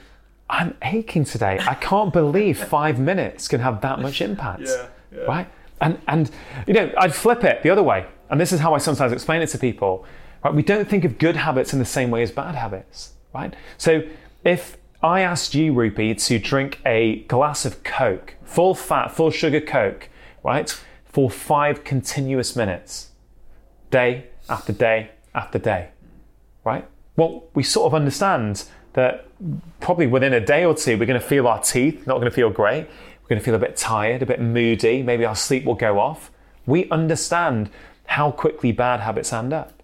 I'm aching today. I can't believe five minutes can have that much impact. Yeah, yeah. Right? And, and, you know, I'd flip it the other way. And this is how I sometimes explain it to people. Right? We don't think of good habits in the same way as bad habits. Right? So if I asked you, Rupy, to drink a glass of Coke, full fat, full sugar Coke, right, for five continuous minutes, day after day after day, right? Well, we sort of understand that probably within a day or two, we're going to feel our teeth not going to feel great. We're going to feel a bit tired, a bit moody. Maybe our sleep will go off. We understand how quickly bad habits end up.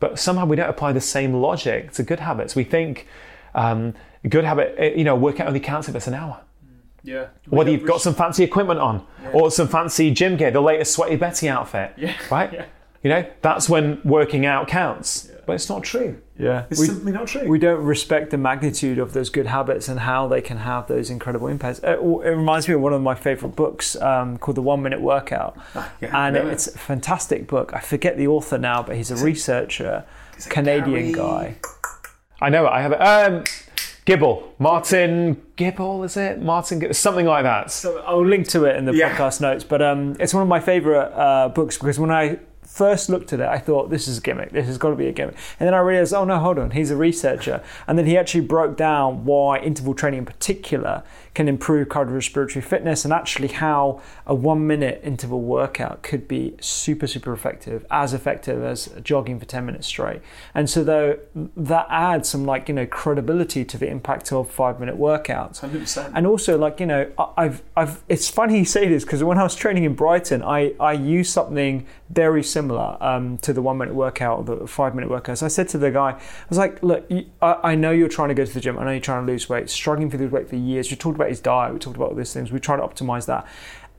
But somehow we don't apply the same logic to good habits. We think um, a good habit, eh, you know, workout only counts if it's an hour. Yeah. Whether you've got some fancy equipment on yeah. or some fancy gym gear, the latest Sweaty Betty outfit. Yeah. Right? Yeah. You know, that's when working out counts. Yeah. But it's not true. Yeah. It's we, simply not true. We don't respect the magnitude of those good habits and how they can have those incredible impacts. It, uh, it reminds me of one of my favorite books um, called The One Minute Workout. Ah, yeah, and it's a fantastic book. I forget the author now, but he's a researcher, Canadian guy. I know it. I have it. Um, Gibala, Martin Gibala, is it? Martin, Gibala, something like that. So I'll link to it in the yeah. podcast notes. But um, it's one of my favorite uh, books because when I first looked at it, I thought this is a gimmick. This has got to be a gimmick. And then I realized, oh no, hold on, he's a researcher. And then he actually broke down why interval training in particular can improve cardiorespiratory fitness and actually how a one minute interval workout could be super, super effective, as effective as jogging for 10 minutes straight. And so though that adds some like, you know, credibility to the impact of five minute workouts. 100%. And also like, you know, I've, I've, it's funny you say this because when I was training in Brighton, I, I used something very similar um, to the one minute workout, the five minute workout. So I said to the guy, I was like, look, you, I, I, know you're trying to go to the gym. I know you're trying to lose weight, struggling to lose weight for years. You talked about his diet. We talked about all these things. We tried to optimize that.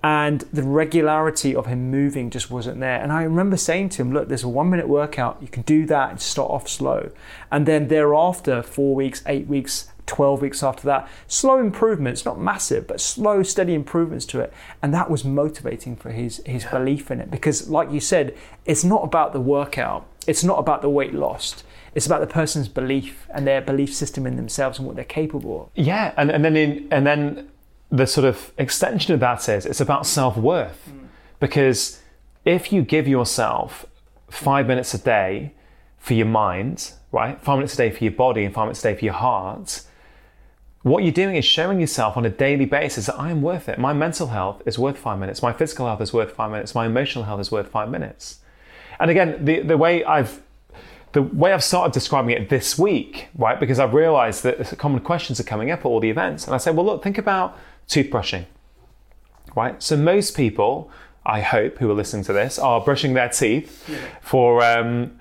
And the regularity of him moving just wasn't there. And I remember saying to him, look, there's a one minute workout. You can do that and start off slow. And then thereafter, four weeks, eight weeks, 12 weeks after that. Slow improvements, not massive, but slow, steady improvements to it. And that was motivating for his, his belief in it. Because, like you said, it's not about the workout, it's not about the weight lost. It's about the person's belief and their belief system in themselves and what they're capable of. Yeah, and, and then in, and then the sort of extension of that is it's about self worth. Mm. Because if you give yourself five minutes a day for your mind, right? Five minutes a day for your body and five minutes a day for your heart, what you're doing is showing yourself on a daily basis that I am worth it. My mental health is worth five minutes. My physical health is worth five minutes. My emotional health is worth five minutes. And again, the, the way I've the way I've started describing it this week, right, because I've realized that common questions are coming up at all the events. And I say, well, look, think about toothbrushing, right? So most people, I hope, who are listening to this, are brushing their teeth yeah. for, um,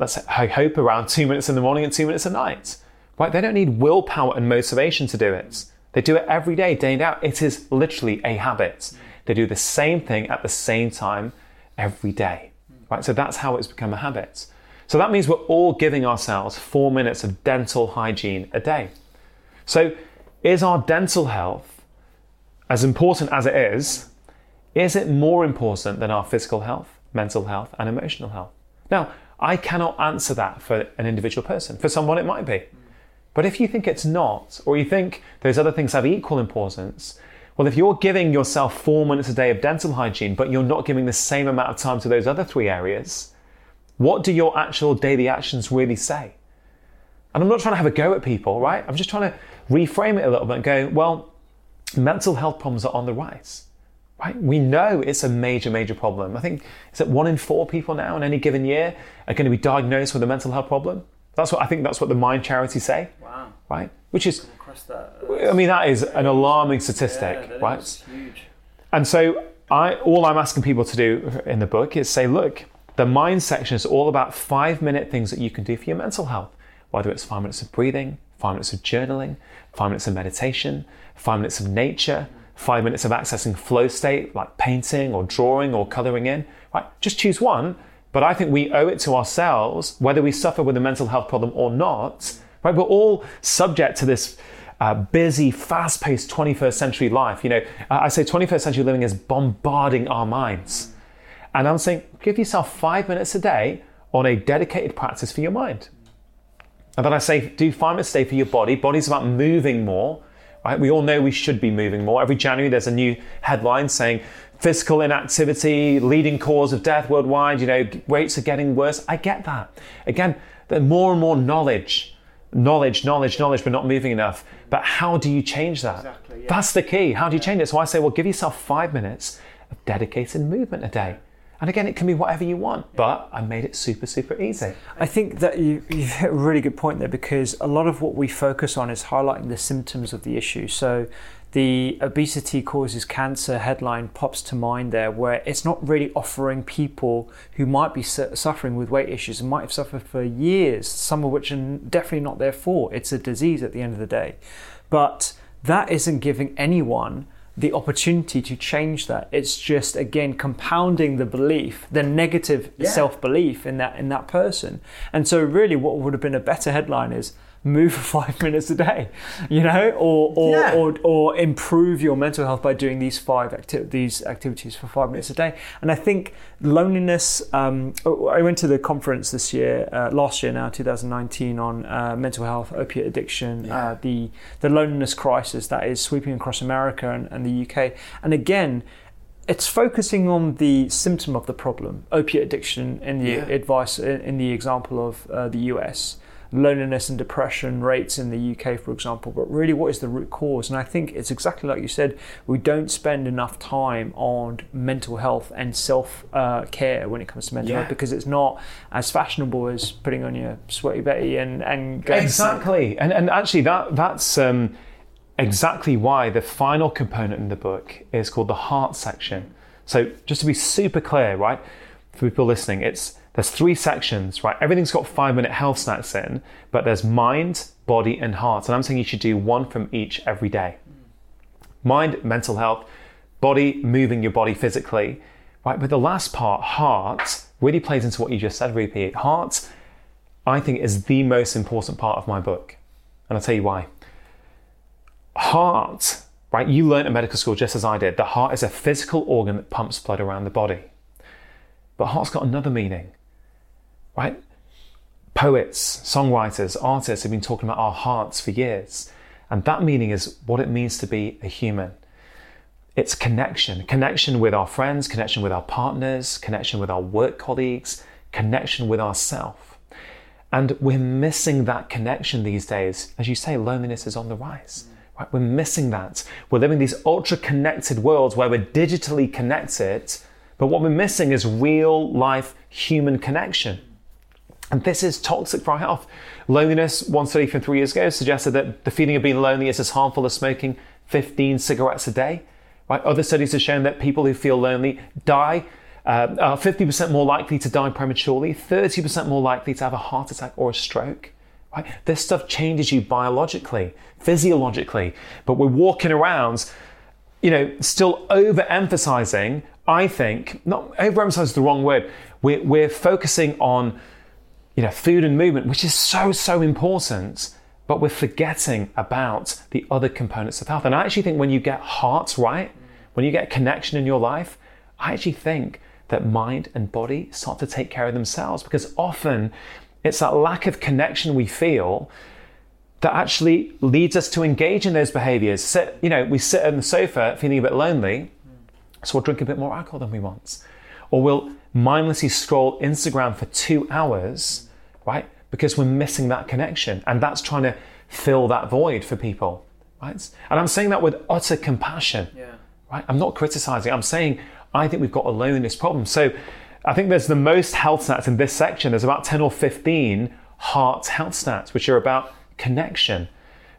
let's say, I hope, around two minutes in the morning and two minutes at night, right? They don't need willpower and motivation to do it. They do it every day, day and out. It is literally a habit. They do the same thing at the same time every day, right? So that's how it's become a habit. So that means we're all giving ourselves four minutes of dental hygiene a day. So, is our dental health as important as it is? Is it more important than our physical health, mental health, and emotional health? Now, I cannot answer that for an individual person. For someone, it might be. But if you think it's not, or you think those other things have equal importance, well, if you're giving yourself four minutes a day of dental hygiene, but you're not giving the same amount of time to those other three areas, what do your actual daily actions really say? And I'm not trying to have a go at people, right? I'm just trying to reframe it a little bit and go, well, mental health problems are on the rise, right? We know it's a major, major problem. I think it's that one in four people now in any given year are going to be diagnosed with a mental health problem. That's what I think. That's what the Mind charity say. Wow. Right. Which is, Across that. Uh, I mean, that is an alarming statistic, right? huge. And so, I all I'm asking people to do in the book is say, look, the mind section is all about five minute things that you can do for your mental health, whether it's five minutes of breathing, five minutes of journaling, five minutes of meditation, five minutes of nature, five minutes of accessing flow state like painting or drawing or coloring in. Right? Just choose one. But I think we owe it to ourselves, whether we suffer with a mental health problem or not. Right? We're all subject to this uh, busy, fast paced 21st century life. You know, I say 21st century living is bombarding our minds. And I'm saying, give yourself five minutes a day on a dedicated practice for your mind. And then I say, do five minutes a day for your body. Body's about moving more. Right? We all know we should be moving more. Every January, there's a new headline saying physical inactivity, leading cause of death worldwide. You know, rates are getting worse. I get that. Again, there's more and more knowledge knowledge, knowledge, knowledge, but not moving enough. But how do you change that? Exactly, yeah. That's the key. How do you change it? So I say, well, give yourself five minutes of dedicated movement a day. And again, it can be whatever you want, but I made it super, super easy. I think that you, you hit a really good point there because a lot of what we focus on is highlighting the symptoms of the issue. So the obesity causes cancer headline pops to mind there, where it's not really offering people who might be suffering with weight issues and might have suffered for years, some of which are definitely not their fault. It's a disease at the end of the day. But that isn't giving anyone the opportunity to change that. It's just again compounding the belief, the negative self-belief in that in that person. And so really what would have been a better headline is move for five minutes a day, you know, or or, Yeah. or, or improve your mental health by doing these five acti- these activities for five minutes a day. And I think loneliness. Um, I went to the conference this year, uh, last year now, 2019, on uh, mental health, opiate addiction, uh, the the loneliness crisis that is sweeping across America and, and the UK. And again. It's focusing on the symptom of the problem, opiate addiction, in the advice in, in the example of uh, the US loneliness and depression rates in the UK, for example, but really what is the root cause? And I think it's exactly like you said, we don't spend enough time on mental health and self uh, care when it comes to mental Yeah. health because it's not as fashionable as putting on your sweaty Betty and, and going Exactly. And, and actually, that, that's um, exactly why the final component in the book is called the heart section. So, just to be super clear, right, for people listening, it's there's three sections, right? Everything's got five minute health snacks in, but there's mind, body, and heart. And I'm saying you should do one from each every day. Mind, mental health, body, moving your body physically, right? But the last part, heart, really plays into what you just said, Rupy. Heart, I think, is the most important part of my book. And I'll tell you why. Heart, right? You learned at medical school just as I did. The heart is a physical organ that pumps blood around the body. But heart's got another meaning, right? Poets, songwriters, artists have been talking about our hearts for years. And that meaning is what it means to be a human. It's connection, connection with our friends, connection with our partners, connection with our work colleagues, connection with ourself. And we're missing that connection these days. As you say, loneliness is on the rise. Right? We're missing that. We're living these ultra connected worlds where we're digitally connected, but what we're missing is real life human connection. And this is toxic for our health. Loneliness, one study from three years ago suggested that the feeling of being lonely is as harmful as smoking 15 cigarettes a day. Right? Other studies have shown that people who feel lonely die, uh, are 50% more likely to die prematurely, 30% more likely to have a heart attack or a stroke. Right? This stuff changes you biologically, physiologically, but we're walking around you know, still overemphasizing, I think, not overemphasize is the wrong word. We're, we're focusing on, you know, food and movement, which is so, so important, but we're forgetting about the other components of health. And I actually think when you get heart right, when you get connection in your life, I actually think that mind and body start to take care of themselves because often it's that lack of connection we feel that actually leads us to engage in those behaviors. Sit, you know, we sit on the sofa feeling a bit lonely, so we'll drink a bit more alcohol than we want. Or we'll mindlessly scroll Instagram for two hours, right? Because we're missing that connection. And that's trying to fill that void for people, right? And I'm saying that with utter compassion, yeah. right? I'm not criticizing, I'm saying I think we've got a loneliness problem. So I think there's the most health stats in this section. There's about 10 or 15 heart health stats, which are about connection.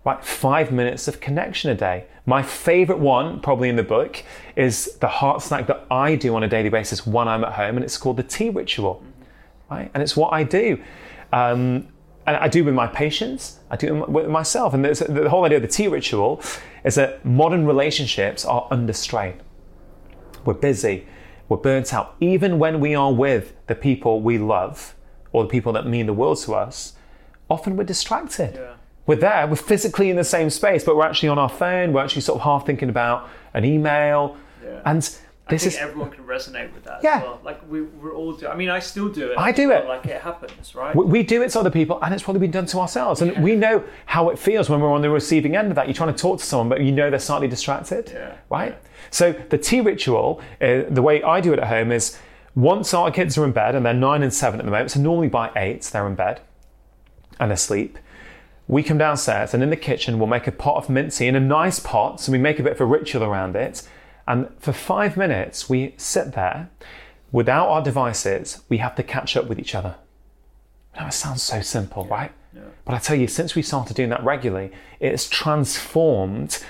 Right, five minutes of connection a day. My favorite one, probably in the book, is the heart snack that I do on a daily basis when I'm at home, and it's called the tea ritual. Mm-hmm. Right, and it's what I do. Um, and I do with my patients, I do with myself. And the whole idea of the tea ritual is that modern relationships are under strain. We're busy, we're burnt out. Even when we are with the people we love or the people that mean the world to us, often we're distracted. Yeah. We're there, we're physically in the same space, but we're actually on our phone, we're actually sort of half thinking about an email. Yeah. And this think is, everyone can resonate with that. Yeah, well. like we, we're all do. I mean, I still do it. I do it. Like it happens, right? We, we, do it to other people, and it's probably been done to ourselves. And yeah. we know how it feels when we're on the receiving end of that. You're trying to talk to someone, but you know they're slightly distracted. Yeah. Right. Yeah. So the tea ritual, uh, the way I do it at home is once our kids are in bed, and they're nine and seven at the moment, so normally by eight they're in bed and asleep. We come downstairs and in the kitchen we'll make a pot of mince tea in a nice pot, so we make a bit of a ritual around it. And for five minutes we sit there without our devices, we have to catch up with each other. Now it sounds so simple, yeah. right? Yeah. But I tell you, since we started doing that regularly, it's transformed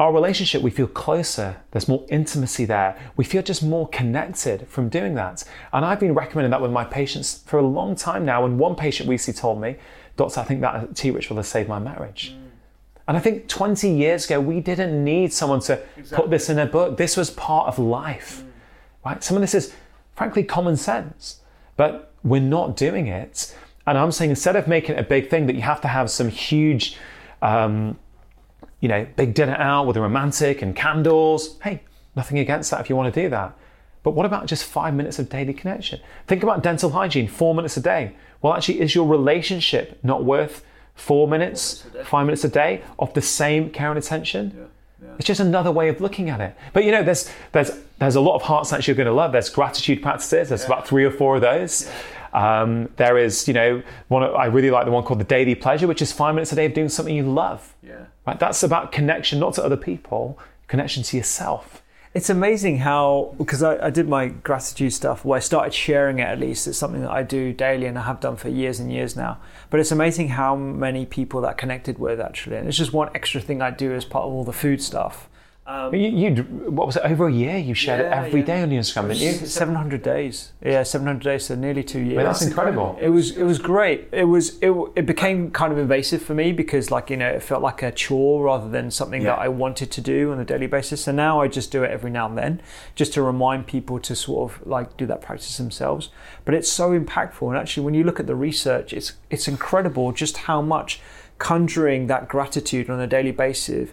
our relationship, we feel closer. There's more intimacy there. We feel just more connected from doing that. And I've been recommending that with my patients for a long time now. And one patient recently told me, Doctor, I think that tea ritual has saved my marriage. Mm. And I think 20 years ago, we didn't need someone to exactly. put this in a book. This was part of life, mm. right? Some of this is, frankly, common sense, but we're not doing it. And I'm saying instead of making it a big thing that you have to have some huge, um, you know, big dinner out with a romantic and candles. Hey, nothing against that if you want to do that. But what about just five minutes of daily connection? Think about dental hygiene, four minutes a day. Well, actually, is your relationship not worth four minutes, five minutes a day of the same care and attention? Yeah. Yeah. It's just another way of looking at it. But you know, there's there's there's a lot of heart snacks you're going to love. There's gratitude practices. There's yeah. about three or four of those. Um, there is, you know, one I really like the one called the daily pleasure, which is five minutes a day of doing something you love. Yeah. Right. That's about connection, not to other people, connection to yourself. It's amazing how because I, I, did my gratitude stuff where I started sharing it at least. It's something that I do daily and I have done for years and years now. But it's amazing how many people that connected with actually. And it's just one extra thing I do as part of all the food stuff. Um, you, you, what was it? Over a year, you shared yeah, it every yeah. day on your Instagram, didn't you? Seven hundred days. Yeah, seven hundred days. So nearly two years. that's incredible. It was. It was great. It was. It, it became kind of invasive for me because, like, you know, it felt like a chore rather than something yeah. that I wanted to do on a daily basis. So now I just do it every now and then, just to remind people to sort of like do that practice themselves. But it's so impactful, and actually, when you look at the research, it's it's incredible just how much conjuring that gratitude on a daily basis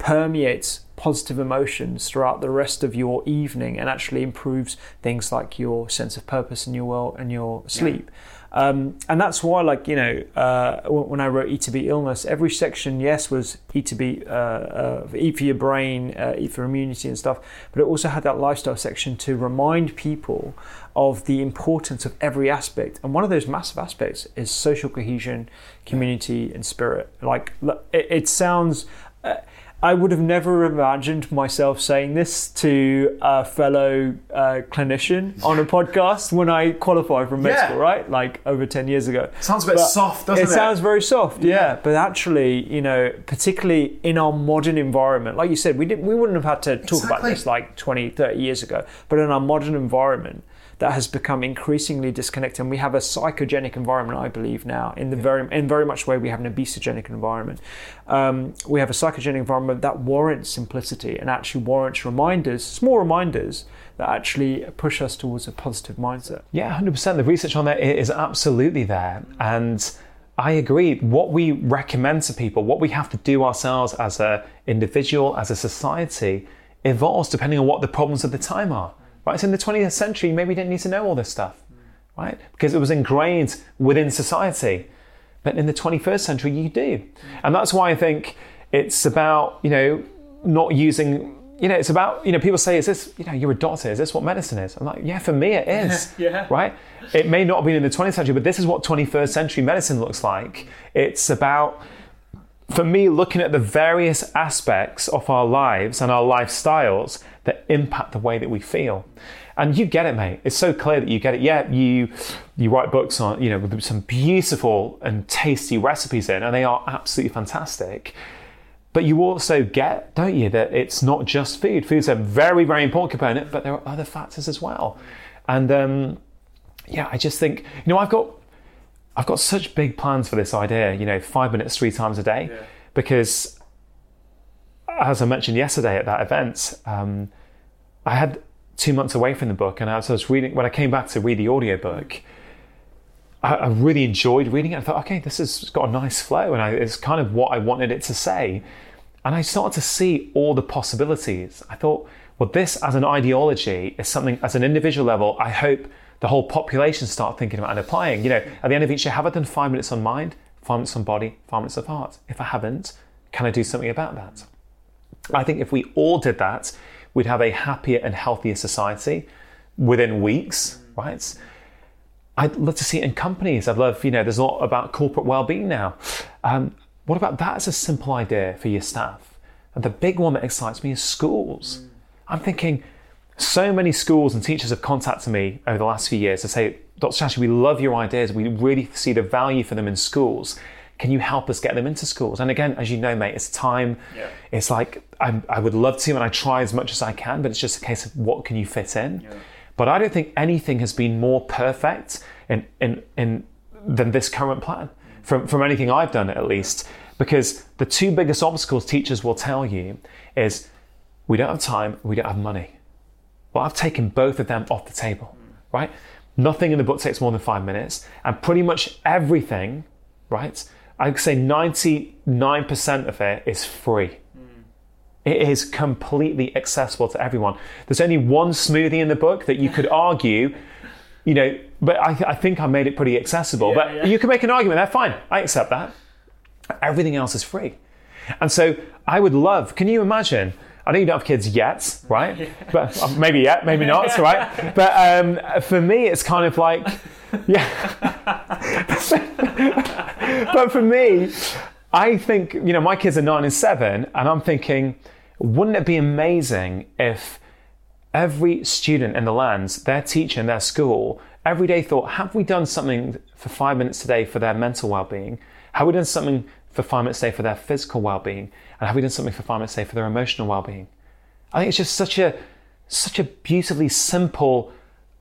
permeates positive emotions throughout the rest of your evening and actually improves things like your sense of purpose and your well and your sleep. Yeah. Um, and that's why, like you know, uh, when I wrote "Eat to Beat Illness," every section, yes, was eat to beat, uh, uh, eat for your brain, uh, eat for immunity and stuff. But it also had that lifestyle section to remind people of the importance of every aspect. And one of those massive aspects is social cohesion, community, and spirit. Like it, it sounds uh, I would have never imagined myself saying this to a fellow uh, clinician on a podcast when I qualified from med yeah. school, right? Like over 10 years ago. Sounds a bit but soft, doesn't it? It sounds very soft, yeah. yeah. But actually, you know, particularly in our modern environment, like you said, we, didn't, we wouldn't have had to talk exactly. about this like 20, 30 years ago. But in our modern environment, that has become increasingly disconnected. And we have a psychogenic environment, I believe, now in the very in very much way we have an obesogenic environment. Um, we have a psychogenic environment that warrants simplicity and actually warrants reminders, small reminders that actually push us towards a positive mindset. Yeah, hundred percent. The research on that is absolutely there, and. I agree. What we recommend to people, what we have to do ourselves as an individual, as a society, evolves depending on what the problems of the time are. Right? So in the 20th century, maybe you didn't need to know all this stuff, right? Because it was ingrained within society. But in the 21st century, you do. And that's why I think it's about, you know, not using, you know, it's about, you know, people say, is this, you know, you're a doctor, is this what medicine is? I'm like, yeah, for me it is, yeah. right? It may not have been in the 20th century, but this is what 21st century medicine looks like. It's about, for me, looking at the various aspects of our lives and our lifestyles that impact the way that we feel. And you get it, mate. It's so clear that you get it. Yeah, you you write books on, you know, with some beautiful and tasty recipes in, and they are absolutely fantastic. But you also get, don't you, that it's not just food. Food's a very, very important component, but there are other factors as well. And um, yeah, I just think, you know, I've got I've got such big plans for this idea, you know, five minutes three times a day, yeah. because as I mentioned yesterday at that event, um, I had two months away from the book, and as I was reading, when I came back to read the audiobook, I, I really enjoyed reading it. I thought, okay, this has got a nice flow, and I, it's kind of what I wanted it to say. And I started to see all the possibilities. I thought, well, this as an ideology is something, as an individual level, I hope the whole population start thinking about and applying. You know, at the end of each year, have I done five minutes on mind, five minutes on body, five minutes of heart? If I haven't, can I do something about that? I think if we all did that, we'd have a happier and healthier society within weeks, right? I'd love to see it in companies. I'd love, you know, there's a lot about corporate well-being now. Um, what about that as a simple idea for your staff? And the big one that excites me is schools. I'm thinking, so many schools and teachers have contacted me over the last few years to say, Dr. Chatterjee, we love your ideas. We really see the value for them in schools. Can you help us get them into schools? And again, as you know, mate, it's time. Yeah. It's like I, I, would love to, and I try as much as I can, but it's just a case of what can you fit in. Yeah. But I don't think anything has been more perfect in, in, in than this current plan, from, from anything I've done at least. Because the two biggest obstacles teachers will tell you is we don't have time, we don't have money. Well, I've taken both of them off the table, right? Nothing in the book takes more than five minutes, and pretty much everything, right? I'd say 99% of it is free. It is completely accessible to everyone. There's only one smoothie in the book that you could argue, you know, but I, I think I made it pretty accessible. Yeah, but yeah. you can make an argument there, fine, I accept that. Everything else is free. And so I would love, can you imagine? I know you don't have kids yet, right? Yeah. But uh, maybe yet, maybe not, right? But um, for me, it's kind of like, yeah. but for me, I think, you know, my kids are nine and seven, and I'm thinking, wouldn't it be amazing if every student in the lands, their teacher in their school, every day thought, have we done something for five minutes today for their mental well being? Have we done something for five minutes today for their physical well being? And have we done something for five minutes today for their emotional well being? I think it's just such a such a beautifully simple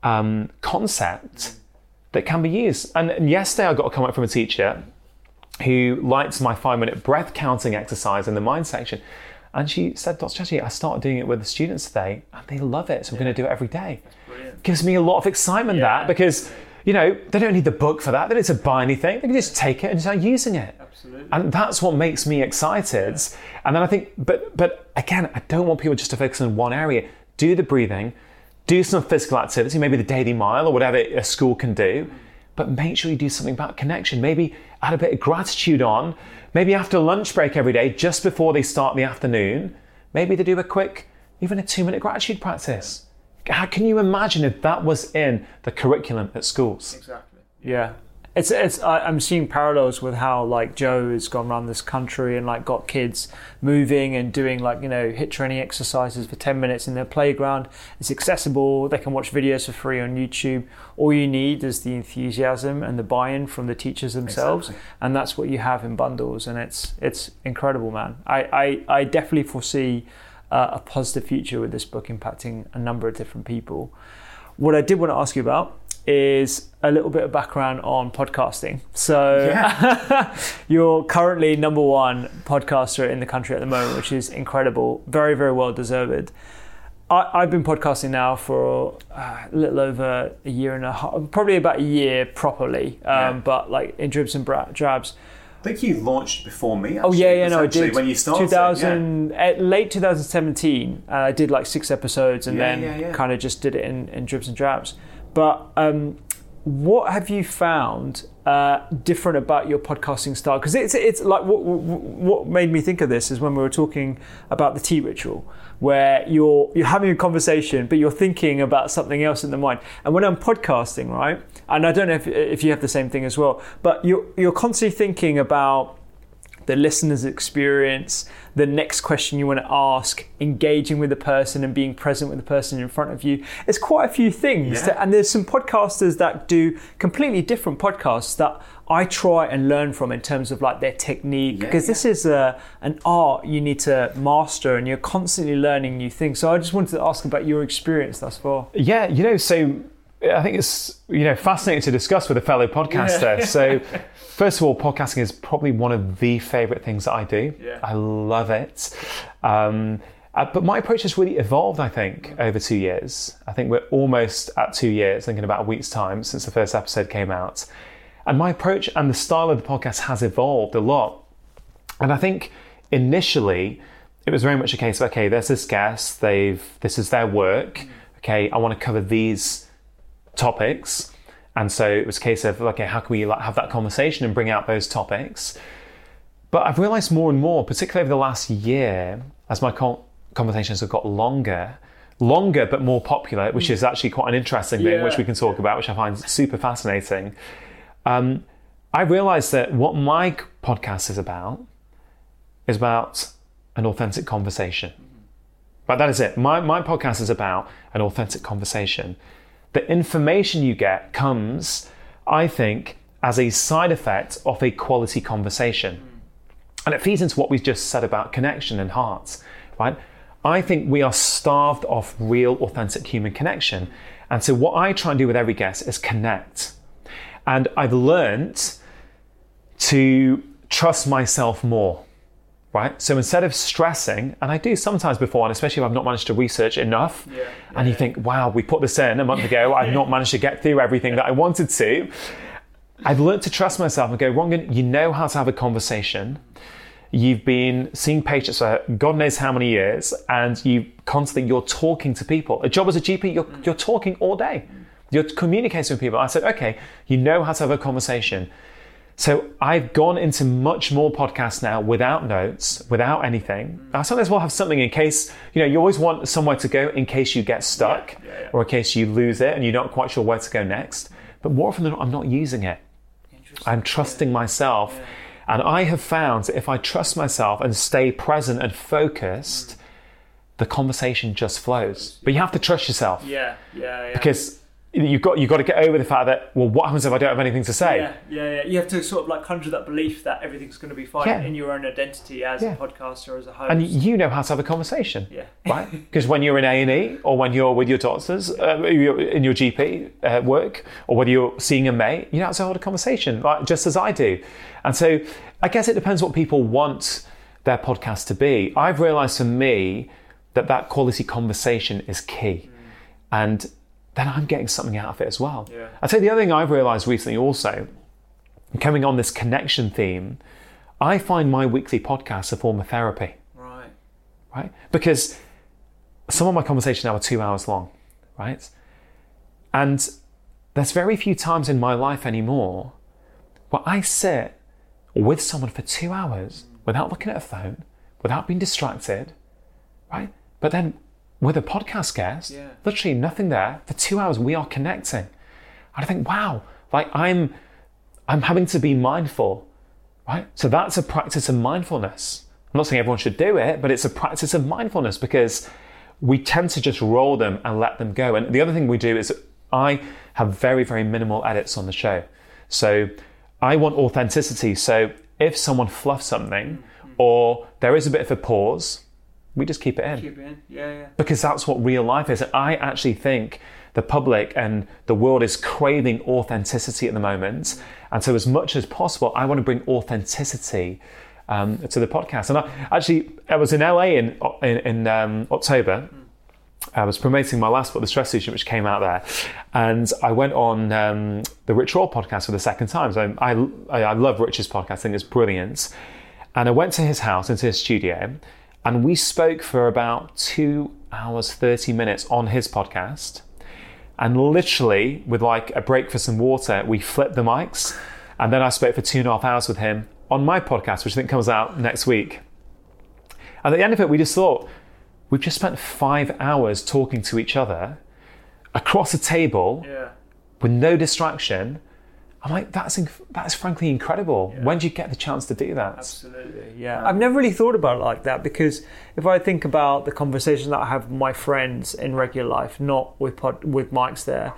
um, concept that can be used. And, yesterday I got a comment from a teacher who liked my five minute breath counting exercise in the mind section. And she said, Dr. Chatterjee, I started doing it with the students today and they love it. So we're going to do it every day. Gives me a lot of excitement yeah. that because, you know, they don't need the book for that. They don't need to buy anything. They can just take it and start using it. Absolutely. And that's what makes me excited. Yeah. And then I think, but but again, I don't want people just to focus on one area. Do the breathing, do some physical activity, maybe the daily mile or whatever a school can do but make sure you do something about connection. Maybe add a bit of gratitude on. Maybe after lunch break every day, just before they start the afternoon, maybe they do a quick, even a two minute gratitude practice. How can you imagine if that was in the curriculum at schools? Exactly. Yeah it's it's I'm seeing parallels with how like Joe has gone around this country and like got kids moving and doing like you know HIIT training exercises for 10 minutes in their playground. It's accessible. They can watch videos for free on YouTube. All you need is the enthusiasm and the buy-in from the teachers themselves, exactly. and that's what you have in bundles. And it's it's incredible, man. I I, I definitely foresee uh, a positive future with this book impacting a number of different people. What I did want to ask you about is a little bit of background on podcasting. So, yeah. you're currently number one podcaster in the country at the moment, which is incredible. Very, very well deserved. I, have been podcasting now for uh, a little over a year and a half, probably about a year properly, um, yeah. but like in dribs and drabs. I think you launched before me. Actually, oh yeah, yeah, no, I did. When you started, 2000, yeah. late 2017, uh, I did like six episodes, and yeah, then kind of just did it in, in dribs and drabs. But um, what have you found uh, different about your podcasting style? Because it's it's like what, what made me think of this is when we were talking about the tea ritual, where you're you're having a conversation, but you're thinking about something else in the mind. And when I'm podcasting, right, and I don't know if if you have the same thing as well, but you're you're constantly thinking about the listener's experience, the next question you want to ask, engaging with the person and being present with the person in front of you. It's quite a few things. Yeah. and there's some podcasters that do completely different podcasts that I try and learn from in terms of like their technique because this is a, an art you need to master and you're constantly learning new things. So I just wanted to ask about your experience thus far. Yeah, you know, so I think it's you know fascinating to discuss with a fellow podcaster. So, first of all, podcasting is probably one of the favorite things that I do. Yeah. I love it. Um, uh, but my approach has really evolved, I think, over two years. I think we're almost at two years, thinking about a week's time since the first episode came out. And my approach and the style of the podcast has evolved a lot. And I think initially it was very much a case of okay, there's this guest, they've this is their work. Okay, I want to cover these topics. And so it was a case of okay, how can we like, have that conversation and bring out those topics? But I've realized more and more, particularly over the last year, as my con- conversations have got longer, longer but more popular, which is actually quite an interesting thing, Yeah. which we can talk about, which I find super fascinating. Um, I realized that what my podcast is about is about an authentic conversation. But that is it. My, my podcast is about an authentic conversation. The information you get comes, I think, as a side effect of a quality conversation. Hmm. And it feeds into what we've just said about connection and hearts, right? I think we are starved of real, authentic human connection. And so, what I try and do with every guest is connect. And I've learned to trust myself more, right? So instead of stressing, and I do sometimes before, and especially if I've not managed to research enough, and you think, wow, we put this in a month ago, I've not managed to get through everything that I wanted to. I've learned to trust myself and go, Rangan, you know how to have a conversation. You've been seeing patients for God knows how many years, and you constantly you're talking to people. A job as a GP, you're, mm. you're talking all day. You're communicating with people. I said, okay, you know how to have a conversation. So I've gone into much more podcasts now without notes, without anything. I sometimes will have something in case, you know, you always want somewhere to go in case you get stuck or in case you lose it and you're not quite sure where to go next. But more often than not, I'm not using it. I'm trusting myself. And I have found that if I trust myself and stay present and focused, mm. the conversation just flows. But you have to trust yourself Yeah, yeah, yeah. because you've got you've got to get over the fact that well, what happens if I don't have anything to say? Yeah, yeah, yeah. You have to sort of like conjure that belief that everything's going to be fine Yeah. in your own identity as Yeah. a podcaster, as a host. and you know how to have a conversation, Yeah. right? Because when you're in A and E, or when you're with your doctors, uh, in your GP uh, work, or whether you're seeing a mate, you know how to hold a conversation, like just as I do. And so, I guess it depends what people want their podcast to be. I've realised for me that that quality conversation is key, and then I'm getting something out of it as well. Yeah. I'd say the other thing I've realised recently also, coming on this connection theme, I find my weekly podcast a form of therapy right. right? Because some of my conversations now are two hours long, right? And there's very few times in my life anymore where I sit with someone for two hours without looking at a phone, without being distracted, right? But then with a podcast guest, Yeah. literally nothing there. For two hours, we are connecting. And I think, wow, like I'm, I'm having to be mindful, right? So that's a practice of mindfulness. I'm not saying everyone should do it, but it's a practice of mindfulness because we tend to just roll them and let them go. And the other thing we do is I have very, very minimal edits on the show. So I want authenticity. So if someone fluffs something mm-hmm. or there is a bit of a pause, we just keep it in Keep it in. Yeah, yeah. because that's what real life is. I actually think the public and the world is craving authenticity at the moment. And so, as much as possible, I want to bring authenticity um, to the podcast. And I actually, I was in LA in, in, in um, October. I was promoting my last book, The Stress Solution, which came out there. And I went on um, the Rich Roll podcast for the second time. So I, I, I love Rich's podcast, I think it's brilliant. And I went to his house, into his studio, and we spoke for about two hours, 30 minutes on his podcast. And literally, with like a break for some water, we flipped the mics. And then I spoke for two and a half hours with him on my podcast, which I think comes out next week. And at the end of it, we just thought, we've just spent five hours talking to each other across a table Yeah. with no distraction. I'm like, that's inc- that's frankly incredible. When do you get the chance to do that? Absolutely, yeah. I've never really thought about it like that because if I think about the conversation that I have with my friends in regular life, not with pod, with mics there,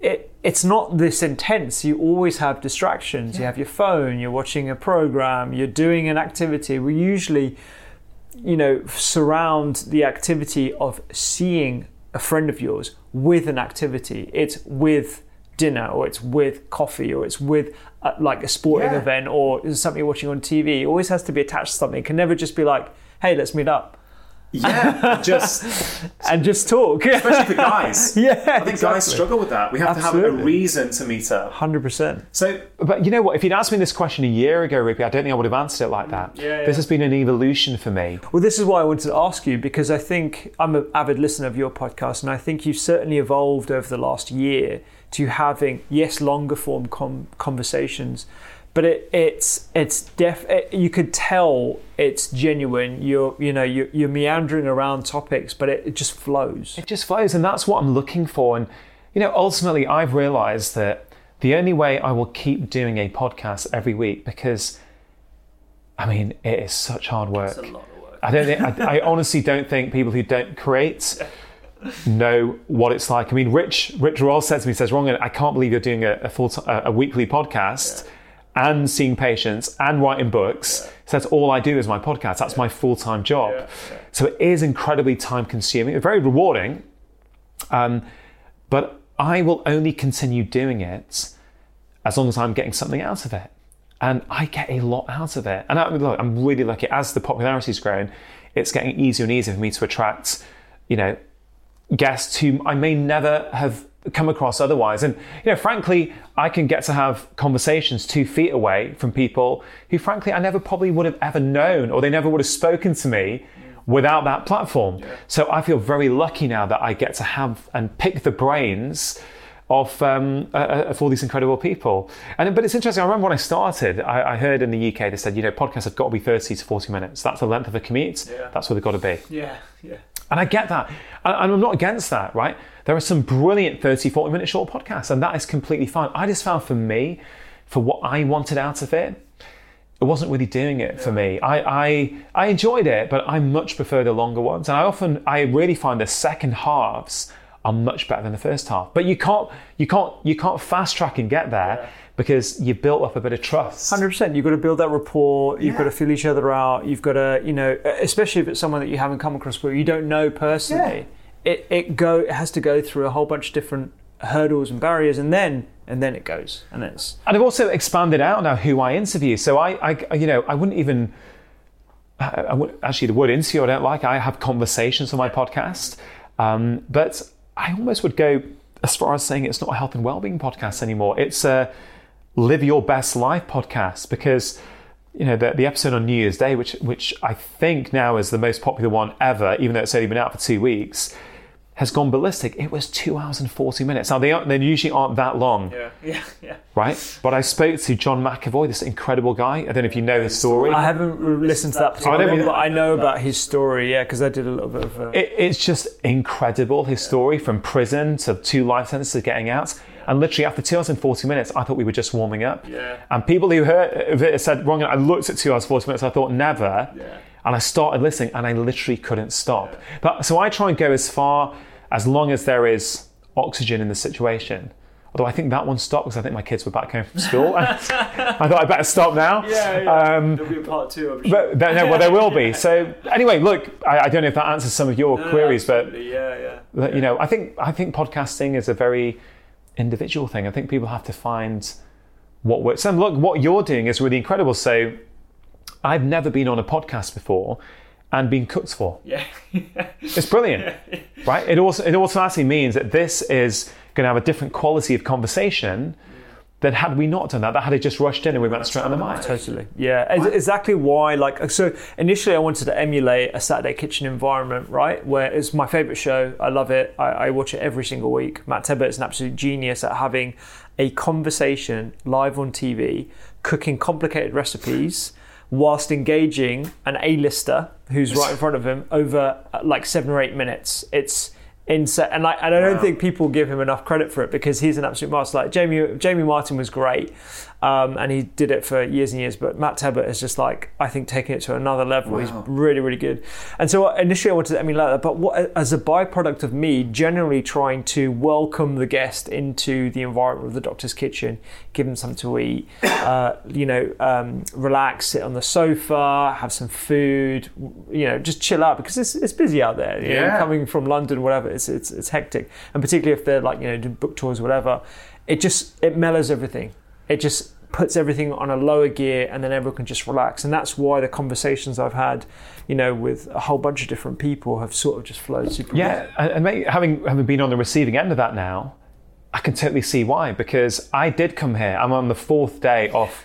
it it's not this intense. You always have distractions. You have your phone. You're watching a program. You're doing an activity. We usually, you know, surround the activity of seeing a friend of yours with an activity. It's with dinner or it's with coffee or it's with uh, like a sporting Yeah. event or something you're watching on TV. It always has to be attached to something. It can never just be like, hey, let's meet up Yeah, just and just talk. especially for guys. Yeah, I think guys struggle with that. We have to have a reason to meet up. 100%. So, but you know what? If you'd asked me this question a year ago, Rupy, I don't think I would have answered it like that. Yeah, This has been an evolution for me. Well, this is why I wanted to ask you because I think I'm an avid listener of your podcast, and I think you've certainly evolved over the last year to having yes, longer form com- conversations, but it, it's it's def. It, you could tell it's genuine. You're you know you're, you're meandering around topics, but it, it just flows. It just flows, and that's what I'm looking for. And you know, ultimately, I've realised that the only way I will keep doing a podcast every week because, I mean, it is such hard work. I don't think. I, I honestly don't think people who don't create know what it's like. I mean, Rich Rich Roll said to me, "says Rangan, I can't believe you're doing a, a full t- a, a weekly podcast." And seeing patients and writing books. So that's all I do is my podcast. That's my full time job. So it is incredibly time consuming. It's very rewarding. Um, but I will only continue doing it as long as I'm getting something out of it. And I get a lot out of it. And I, look, I'm really lucky. As the popularity's grown, it's getting easier and easier for me to attract, you know, guests whom I may never have come across otherwise. And, you know, frankly, I can get to have conversations two feet away from people who, frankly, I never probably would have ever known or they never would have spoken to me without that platform. So I feel very lucky now that I get to have and pick the brains of, um, uh, uh, of all these incredible people. And but it's interesting. I remember when I started, I, I heard in the UK they said, you know, podcasts have got to be thirty to forty minutes. That's the length of a commute. That's where they've got to be. Yeah, yeah. And I get that. And I'm not against that, right? There are some brilliant 30, 40 minute short podcasts, and that is completely fine. I just found for me, for what I wanted out of it, it wasn't really doing it for me. I, I I enjoyed it, but I much prefer the longer ones. And I often I really find the second halves are much better than the first half. But you can't you can't you can't fast track and get there because you've built up a bit of trust. Hundred percent. You've got to build that rapport. You've Yeah. got to feel each other out. You've got to, you know, especially if it's someone that you haven't come across before, you don't know personally. It it go it has to go through a whole bunch of different hurdles and barriers, and then and then it goes, and it's And I've also expanded out now who I interview. So I, I you know, I wouldn't even. I, I would, actually, the word interview I don't like. I have conversations on my podcast, um, but I almost would go as far as saying it's not a health and well-being podcast anymore. It's a live your best life podcast because you know the, the episode on New Year's Day, which which I think now is the most popular one ever, even though it's only been out for two weeks, has gone ballistic. It was two hours and forty minutes. Now they aren't, they usually aren't that long yeah, yeah, yeah. right? But I spoke to John McAvoy, this incredible guy. I don't know if you know his story. I haven't listened to that particular don't one, but I know about his story. Yeah, because I did a little bit of. Uh, It, it's just incredible, his story from prison to two life sentences getting out. And literally after two hours and 40 minutes, I thought we were just warming up. Yeah. And people who heard said, wrong, I looked at two hours, 40 minutes, I thought never. Yeah. And I started listening and I literally couldn't stop. But So I try and go as far, as long as there is oxygen in the situation. Although I think that one stopped because I think my kids were back home from school. I thought I better stop now. Yeah, Um, There'll be a part two. I'm sure. But there, no, well, there will be. So anyway, look, I, I don't know if that answers some of your queries, but yeah, yeah. you know, I think I think podcasting is a very individual thing. I think people have to find what works. And look, what you're doing is really incredible. So I've never been on a podcast before and been cooked for. Yeah. It's brilliant, right? It also it automatically means that this is going to have a different quality of conversation than had we not done that. That had it just rushed in and we went straight on the mic. Totally. Yeah. Ex- Exactly why. Like, so initially I wanted to emulate a Saturday kitchen environment, right? Where it's my favorite show. I love it. I, I watch it every single week. Matt Tebbutt is an absolute genius at having a conversation live on TV, cooking complicated recipes. Whilst engaging an A-lister who's right in front of him over uh, like seven or eight minutes, it's And like, and I don't Wow. think people give him enough credit for it because he's an absolute master. Like Jamie, Jamie Martin was great, um, and he did it for years and years. But Matt Tebbutt is just like I think taking it to another level. He's really, really good. And so initially I wanted to emulate that, but what, as a byproduct of me generally trying to welcome the guest into the environment of the doctor's kitchen, give them something to eat, uh, you know, um, relax, sit on the sofa, have some food, you know, just chill out because it's, it's busy out there. You know, Yeah. coming from London, whatever, it's, it's it's hectic, and particularly if they're like you know doing book tours, whatever, it just it mellows everything. It just puts everything on a lower gear, and then everyone can just relax. And that's why the conversations I've had, you know, with a whole bunch of different people have sort of just flowed super. well. Yeah, and and mate, having having been on the receiving end of that now, I can totally see why. Because I did come here. I'm on the fourth day of,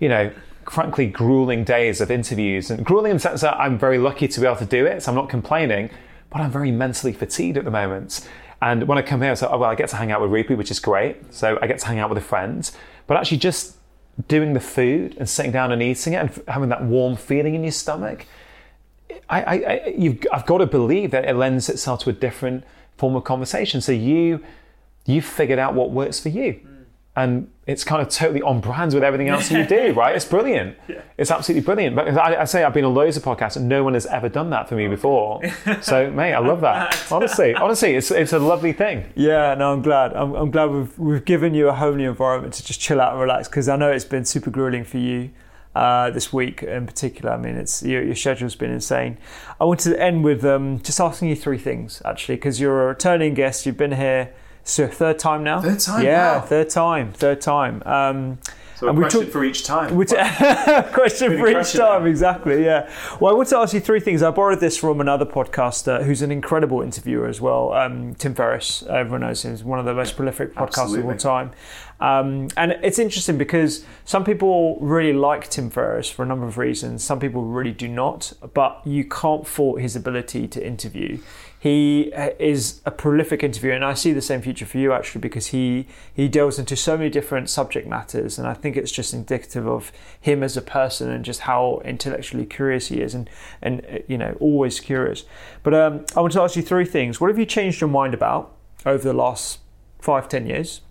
you know, frankly grueling days of interviews, and grueling in the sense that I'm very lucky to be able to do it. So I'm not complaining, but I'm very mentally fatigued at the moment. And when I come here, I say, oh well, I get to hang out with Rupy, which is great. So I get to hang out with a friend, but actually just doing the food and sitting down and eating it and having that warm feeling in your stomach. I, I, I you've, I've got to believe that it lends itself to a different form of conversation. So you, you've figured out what works for you, and it's kind of totally on brand with everything else you do, right? It's brilliant. It's absolutely brilliant. But I, I say I've been on loads of podcasts, and no one has ever done that for me before. So, mate, I love that. Honestly, honestly, it's it's a lovely thing. Yeah, no, I'm glad. I'm, I'm glad we've we've given you a homely environment to just chill out and relax because I know it's been super grueling for you uh, this week in particular. I mean, it's your, your schedule's been insane. I wanted to end with um, just asking you three things actually because you're a returning guest. You've been here. So third time now. Third time, Yeah, wow. third time. Third time. Um, So And we took- for each time. which question for each time, exactly. Yeah. Well, I want to ask you three things. I borrowed this from another podcaster who's an incredible interviewer as well, um, Tim Ferriss. Everyone knows him. He's one of the most prolific podcasters of all time. Um, and it's interesting because some people really like Tim Ferriss for a number of reasons. Some people really do not. But you can't fault his ability to interview. He uh, is a prolific interviewer, and I see the same future for you actually because he he delves into so many different subject matters, and I think it's just indicative of him as a person and just how intellectually curious he is, and and uh, you know always curious. But um, I want to ask you three things. What have you changed your mind about over the last five ten years?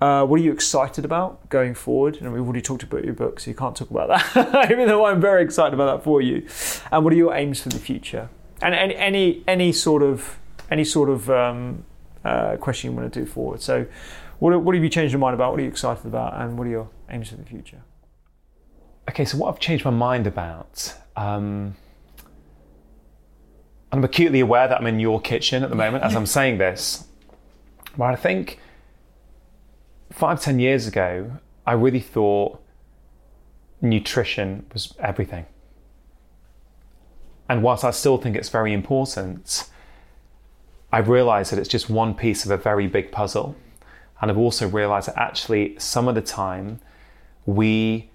Uh, what are you excited about going forward? And we've already talked about your book, so you can't talk about that, even though I'm very excited about that for you. And what are your aims for the future? And any any, any sort of any sort of um, uh, question you want to do forward. So, what what have you changed your mind about? What are you excited about? And what are your aims for the future? Okay, so what I've changed my mind about. Um, I'm acutely aware that I'm in your kitchen at the moment as I'm saying this. But I think five, ten years ago, I really thought nutrition was everything. And whilst I still think it's very important, I've realized that it's just one piece of a very big puzzle. And I've also realized that actually, some of the time, we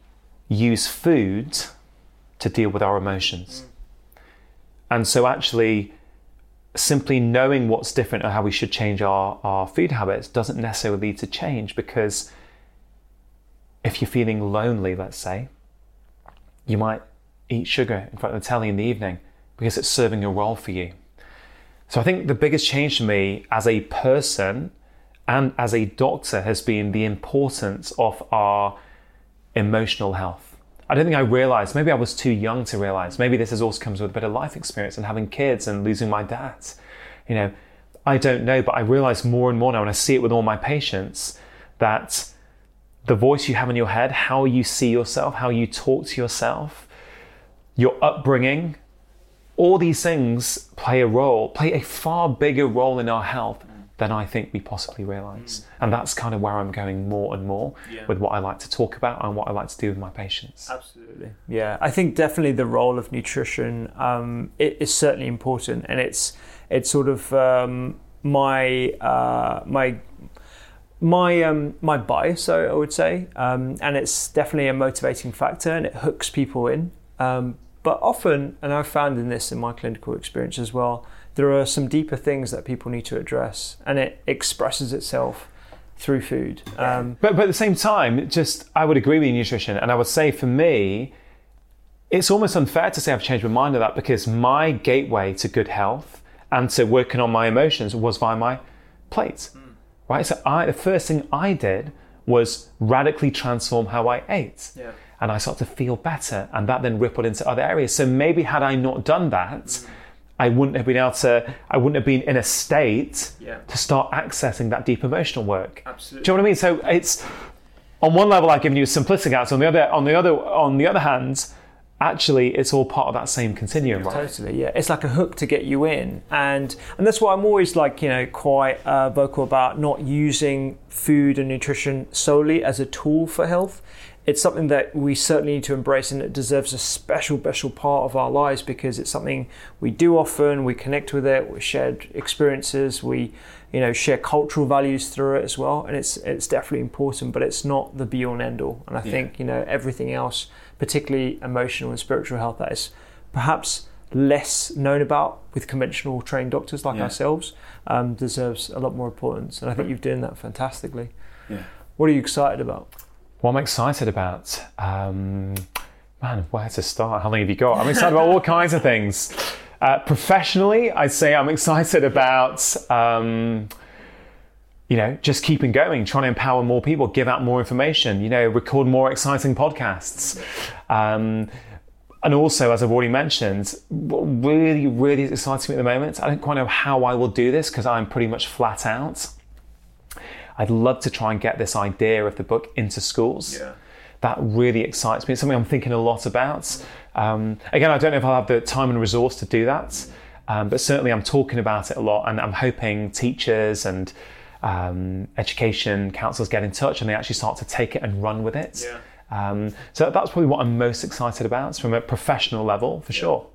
use food to deal with our emotions. And so, actually, simply knowing what's different or how we should change our, our food habits doesn't necessarily lead to change because if you're feeling lonely, let's say, you might eat sugar in front of the telly in the evening because it's serving a role for you. So I think the biggest change for me as a person and as a doctor has been the importance of our emotional health. I don't think I realized, maybe I was too young to realize, maybe this has also comes with a bit of life experience and having kids and losing my dad. You know, I don't know, but I realize more and more now and I see it with all my patients that the voice you have in your head, how you see yourself, how you talk to yourself, your upbringing, all these things play a role, play a far bigger role in our health than I think we possibly realize. And that's kind of where I'm going more and more with what I like to talk about and what I like to do with my patients. Absolutely. Yeah, I think definitely the role of nutrition um, it is certainly important, and it's it's sort of um, my uh, my my um, my bias, I I would say, um, and it's definitely a motivating factor, and it hooks people in. Um, but often, and I've found in this in my clinical experience as well, there are some deeper things that people need to address, and it expresses itself through food. Um, But, but at the same time, just I would agree with you, nutrition, and I would say for me, it's almost unfair to say I've changed my mind on that because my gateway to good health and to working on my emotions was via my plate. Right? So I, the first thing I did was radically transform how I ate. Yeah. And I started to feel better, and that then rippled into other areas. So maybe had I not done that, I wouldn't have been able to, I wouldn't have been in a state Yeah. to start accessing that deep emotional work. Absolutely. Do you know what I mean? So it's on one level I've given you a simplistic answer. On the other, on the other, on the other hand, actually it's all part of that same continuum, right? Totally, yeah. It's like a hook to get you in, and and that's why I'm always like you know quite uh, vocal about not using food and nutrition solely as a tool for health. It's something that we certainly need to embrace, and it deserves a special, special part of our lives because it's something we do often. We connect with it. We shared experiences. We, you know, share cultural values through it as well, and it's it's definitely important. But it's not the be all and end all. And I think you know everything else, particularly emotional and spiritual health, that is perhaps less known about with conventional trained doctors like Yeah. ourselves, um, deserves a lot more importance. And I think you've done that fantastically. Yeah. What are you excited about? What I'm excited about, um, man, where to start? How long have you got? I'm excited about all kinds of things. Uh, professionally, I'd say I'm excited about, um, you know, just keeping going, trying to empower more people, give out more information, you know, record more exciting podcasts. Um, and also, as I've already mentioned, what really, really excites me at the moment. I don't quite know how I will do this because I'm pretty much flat out. I'd love to try and get this idea of the book into schools. Yeah. That really excites me. It's something I'm thinking a lot about. Um, again, I don't know if I'll have the time and resource to do that, um, but certainly I'm talking about it a lot, and I'm hoping teachers and um, education councils get in touch and they actually start to take it and run with it. Um, so that's probably what I'm most excited about from a professional level, for sure.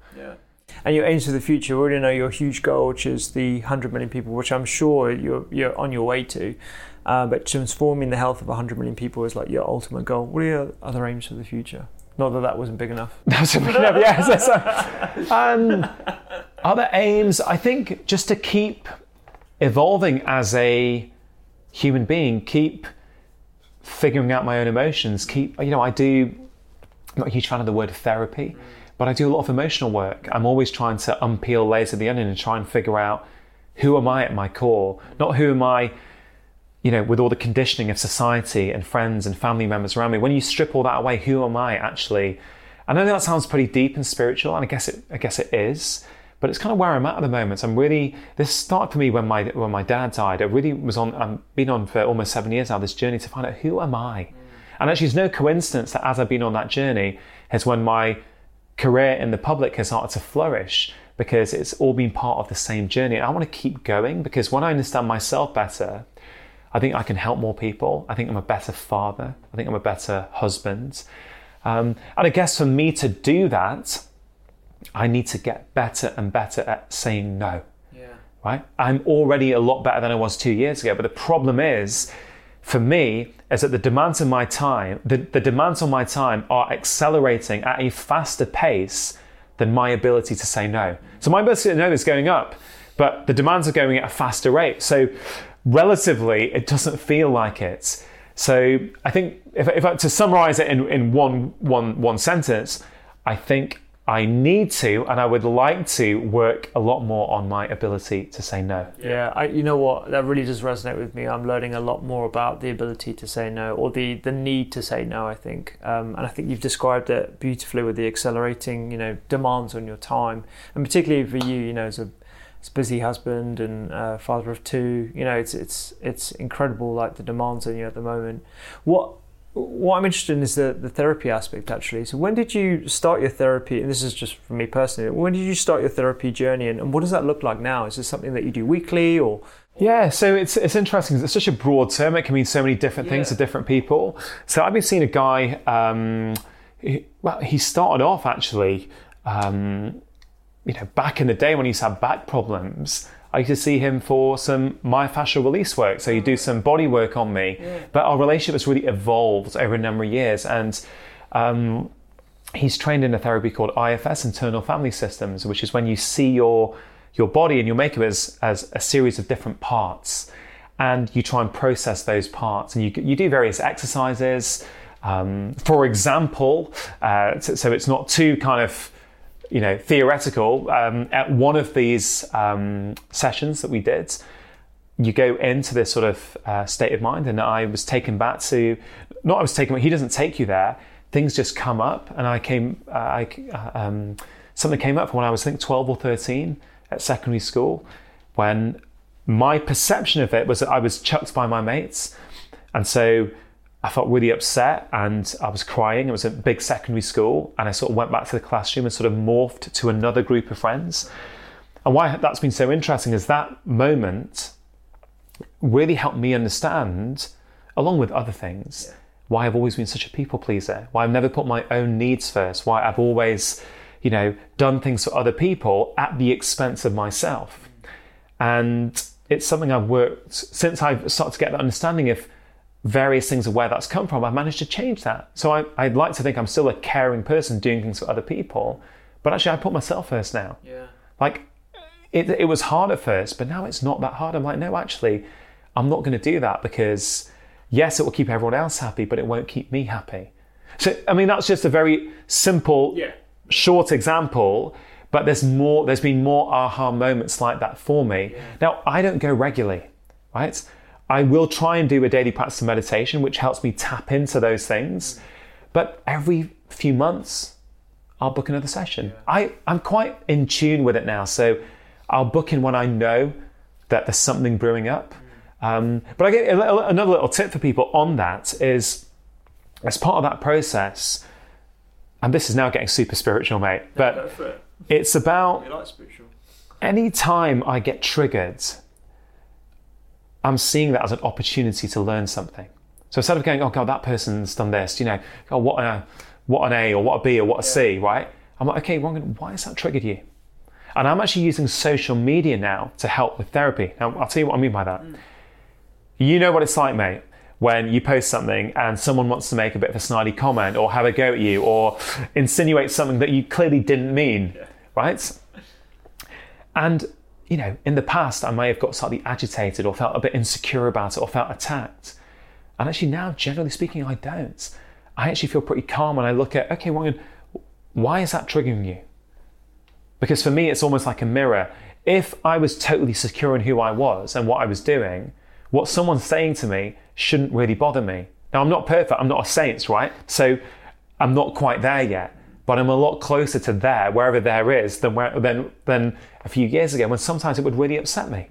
And your aims for the future, we already know your huge goal, which is the 100 million people, which I'm sure you're, you're on your way to. Uh, but transforming the health of 100 million people is like your ultimate goal. What are your other aims for the future? Not that that wasn't big enough. That's a big enough, yes. um, other aims, I think, just to keep evolving as a human being, keep figuring out my own emotions, keep, you know, I do, I'm not a huge fan of the word therapy, but I do a lot of emotional work. I'm always trying to unpeel layers of the onion and try and figure out who am I at my core, not who am I you know, with all the conditioning of society and friends and family members around me, when you strip all that away, who am I actually? I know that sounds pretty deep and spiritual, and I guess it, I guess it is, but it's kind of where I'm at at the moment. So I'm really. This started for me when my when my dad died. I really was on. I've been on for almost seven years now. This journey to find out who am I, and actually, it's no coincidence that as I've been on that journey, is when my career in the public has started to flourish because it's all been part of the same journey. And I want to keep going because when I understand myself better, I think I can help more people. I think I'm a better father. I think I'm a better husband. Um, and I guess for me to do that, I need to get better and better at saying no. Yeah. Right? I'm already a lot better than I was two years ago. But the problem is, for me, is that the demands on my time, the, the demands on my time are accelerating at a faster pace than my ability to say no. So my ability to say no is going up, but the demands are going at a faster rate. So relatively, it doesn't feel like it. So I think if, if I, to summarize it in, in one, one, one sentence, I think I need to and I would like to work a lot more on my ability to say no. Yeah, I, you know what? That really does resonate with me. I'm learning a lot more about the ability to say no, or the the need to say no. I think, um, and I think you've described it beautifully with the accelerating, you know, demands on your time, and particularly for you, you know, as a, as a busy husband and uh, father of two, you know, it's it's it's incredible, like the demands on you at the moment. What what I'm interested in is the, the therapy aspect actually. So when did you start your therapy? And this is just for me personally. When did you start your therapy journey, and, and what does that look like now? Is this something that you do weekly, or Yeah, so it's it's interesting. 'cause It's such a broad term. It can mean so many different things to different people. So I've been seeing a guy. Um, he, well, he started off actually, um, you know, back in the day when he had back problems. I used to see him for some myofascial release work. So he'd do some body work on me. But our relationship has really evolved over a number of years, and um, he's trained in a therapy called IFS, internal family systems, which is when you see your your body and your makeup as as a series of different parts, and you try and process those parts, and you you do various exercises. Um, for example, uh, so, so it's not too kind of you know, theoretical. Um, at one of these um, sessions that we did, you go into this sort of uh, state of mind, and I was taken back to, not I was taken, he doesn't take you there. Things just come up, and I came, uh, I, uh, um, something came up when I was, I think, 12 or 13 at secondary school, when my perception of it was that I was chucked by my mates, and so I felt really upset and I was crying. It was a big secondary school, and I sort of went back to the classroom and sort of morphed to another group of friends. And why that's been so interesting is that moment really helped me understand, along with other things, why I've always been such a people pleaser, why I've never put my own needs first, why I've always, you know, done things for other people at the expense of myself. Mm. And it's something I've worked since I've started to get that understanding of various things of where that's come from. I've managed to change that. So I, I'd like to think I'm still a caring person doing things for other people, but actually I put myself first now. Yeah. Like it, it was hard at first, but now it's not that hard. I'm like, no, actually, I'm not going to do that because yes, it will keep everyone else happy, but it won't keep me happy. So, I mean, that's just a very simple, Yeah. short example, but there's more, there's been more aha moments like that for me. Now, I don't go regularly, right? I will try and do a daily practice of meditation, which helps me tap into those things. But every few months, I'll book another session. I, I'm quite in tune with it now. So I'll book in when I know that there's something brewing up. Um, but I get another little tip for people on that is as part of that process, and this is now getting super spiritual, mate, but it's about like any time I get triggered, I'm seeing that as an opportunity to learn something. So instead of going, oh God, that person's done this, you know, oh, what a, what an A or what a B or what a C, right? I'm like, okay, why has that triggered you? And I'm actually using social media now to help with therapy. Now, I'll tell you what I mean by that. Mm. You know what it's like, mate, when you post something and someone wants to make a bit of a snidey comment or have a go at you or insinuate something that you clearly didn't mean, right? And, you know, in the past, I may have got slightly agitated or felt a bit insecure about it or felt attacked. And actually, now, generally speaking, I don't. I actually feel pretty calm when I look at, okay, Ryan, why is that triggering you? Because for me, it's almost like a mirror. If I was totally secure in who I was and what I was doing, what someone's saying to me shouldn't really bother me. Now, I'm not perfect, I'm not a saint, right? So I'm not quite there yet, but I'm a lot closer to there, wherever there is, than, where, than, than a few years ago when sometimes it would really upset me.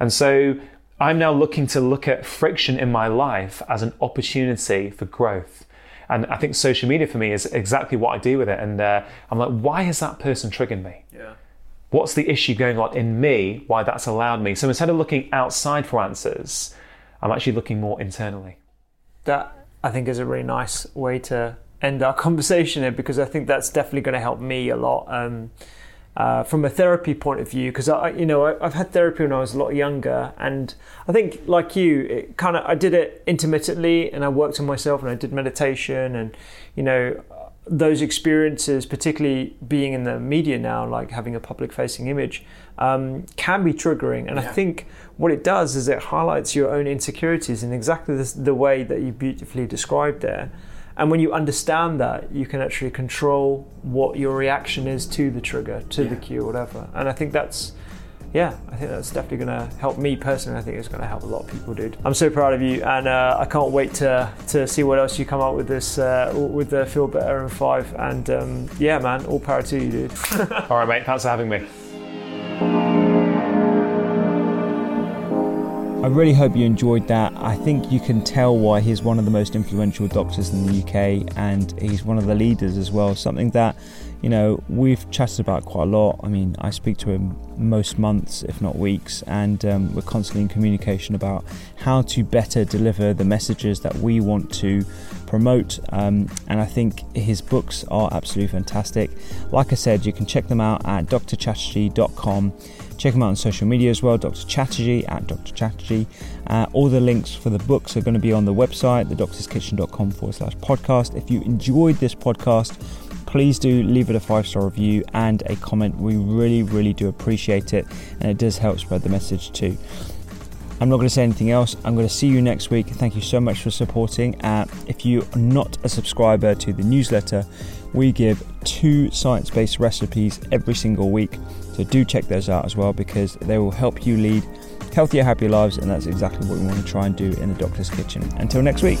And so I'm now looking to look at friction in my life as an opportunity for growth. And I think social media for me is exactly what I do with it. And uh, I'm like, why has that person triggered me? Yeah. What's the issue going on in me? Why that's allowed me? So instead of looking outside for answers, I'm actually looking more internally. That I think is a really nice way to end our conversation here because I think that's definitely going to help me a lot um, uh, from a therapy point of view. Because I, you know, I, I've had therapy when I was a lot younger, and I think like you, it kind of I did it intermittently, and I worked on myself, and I did meditation, and you know. Those experiences, particularly being in the media now, like having a public facing image, um, can be triggering. And I think what it does is it highlights your own insecurities in exactly this, the way that you beautifully described there. And when you understand that, you can actually control what your reaction is to the trigger, to the cue, whatever. And I think that's, yeah, I think that's definitely going to help me personally. I think it's going to help a lot of people, dude. I'm so proud of you, and uh, I can't wait to to see what else you come up with this uh, with the Feel Better in Five. And um, yeah, man, all power to you, dude. All right, mate, thanks for having me. I really hope you enjoyed that. I think you can tell why he's one of the most influential doctors in the UK and he's one of the leaders as well. Something that, you know, we've chatted about quite a lot. I mean, I speak to him most months, if not weeks, and um, we're constantly in communication about how to better deliver the messages that we want to promote. Um, and I think his books are absolutely fantastic. Like I said, you can check them out at drchatterjee.com. Check him out on social media as well, Dr. Chatterjee at Dr. Chatterjee. Uh, all the links for the books are going to be on the website, thedoctorskitchen.com forward slash podcast. If you enjoyed this podcast, please do leave it a five star review and a comment. We really, really do appreciate it, and it does help spread the message too. I'm not going to say anything else. I'm going to see you next week. Thank you so much for supporting. Uh, if you are not a subscriber to the newsletter, we give two science based recipes every single week. So do check those out as well because they will help you lead healthier, happier lives. And that's exactly what we want to try and do in the doctor's kitchen. Until next week.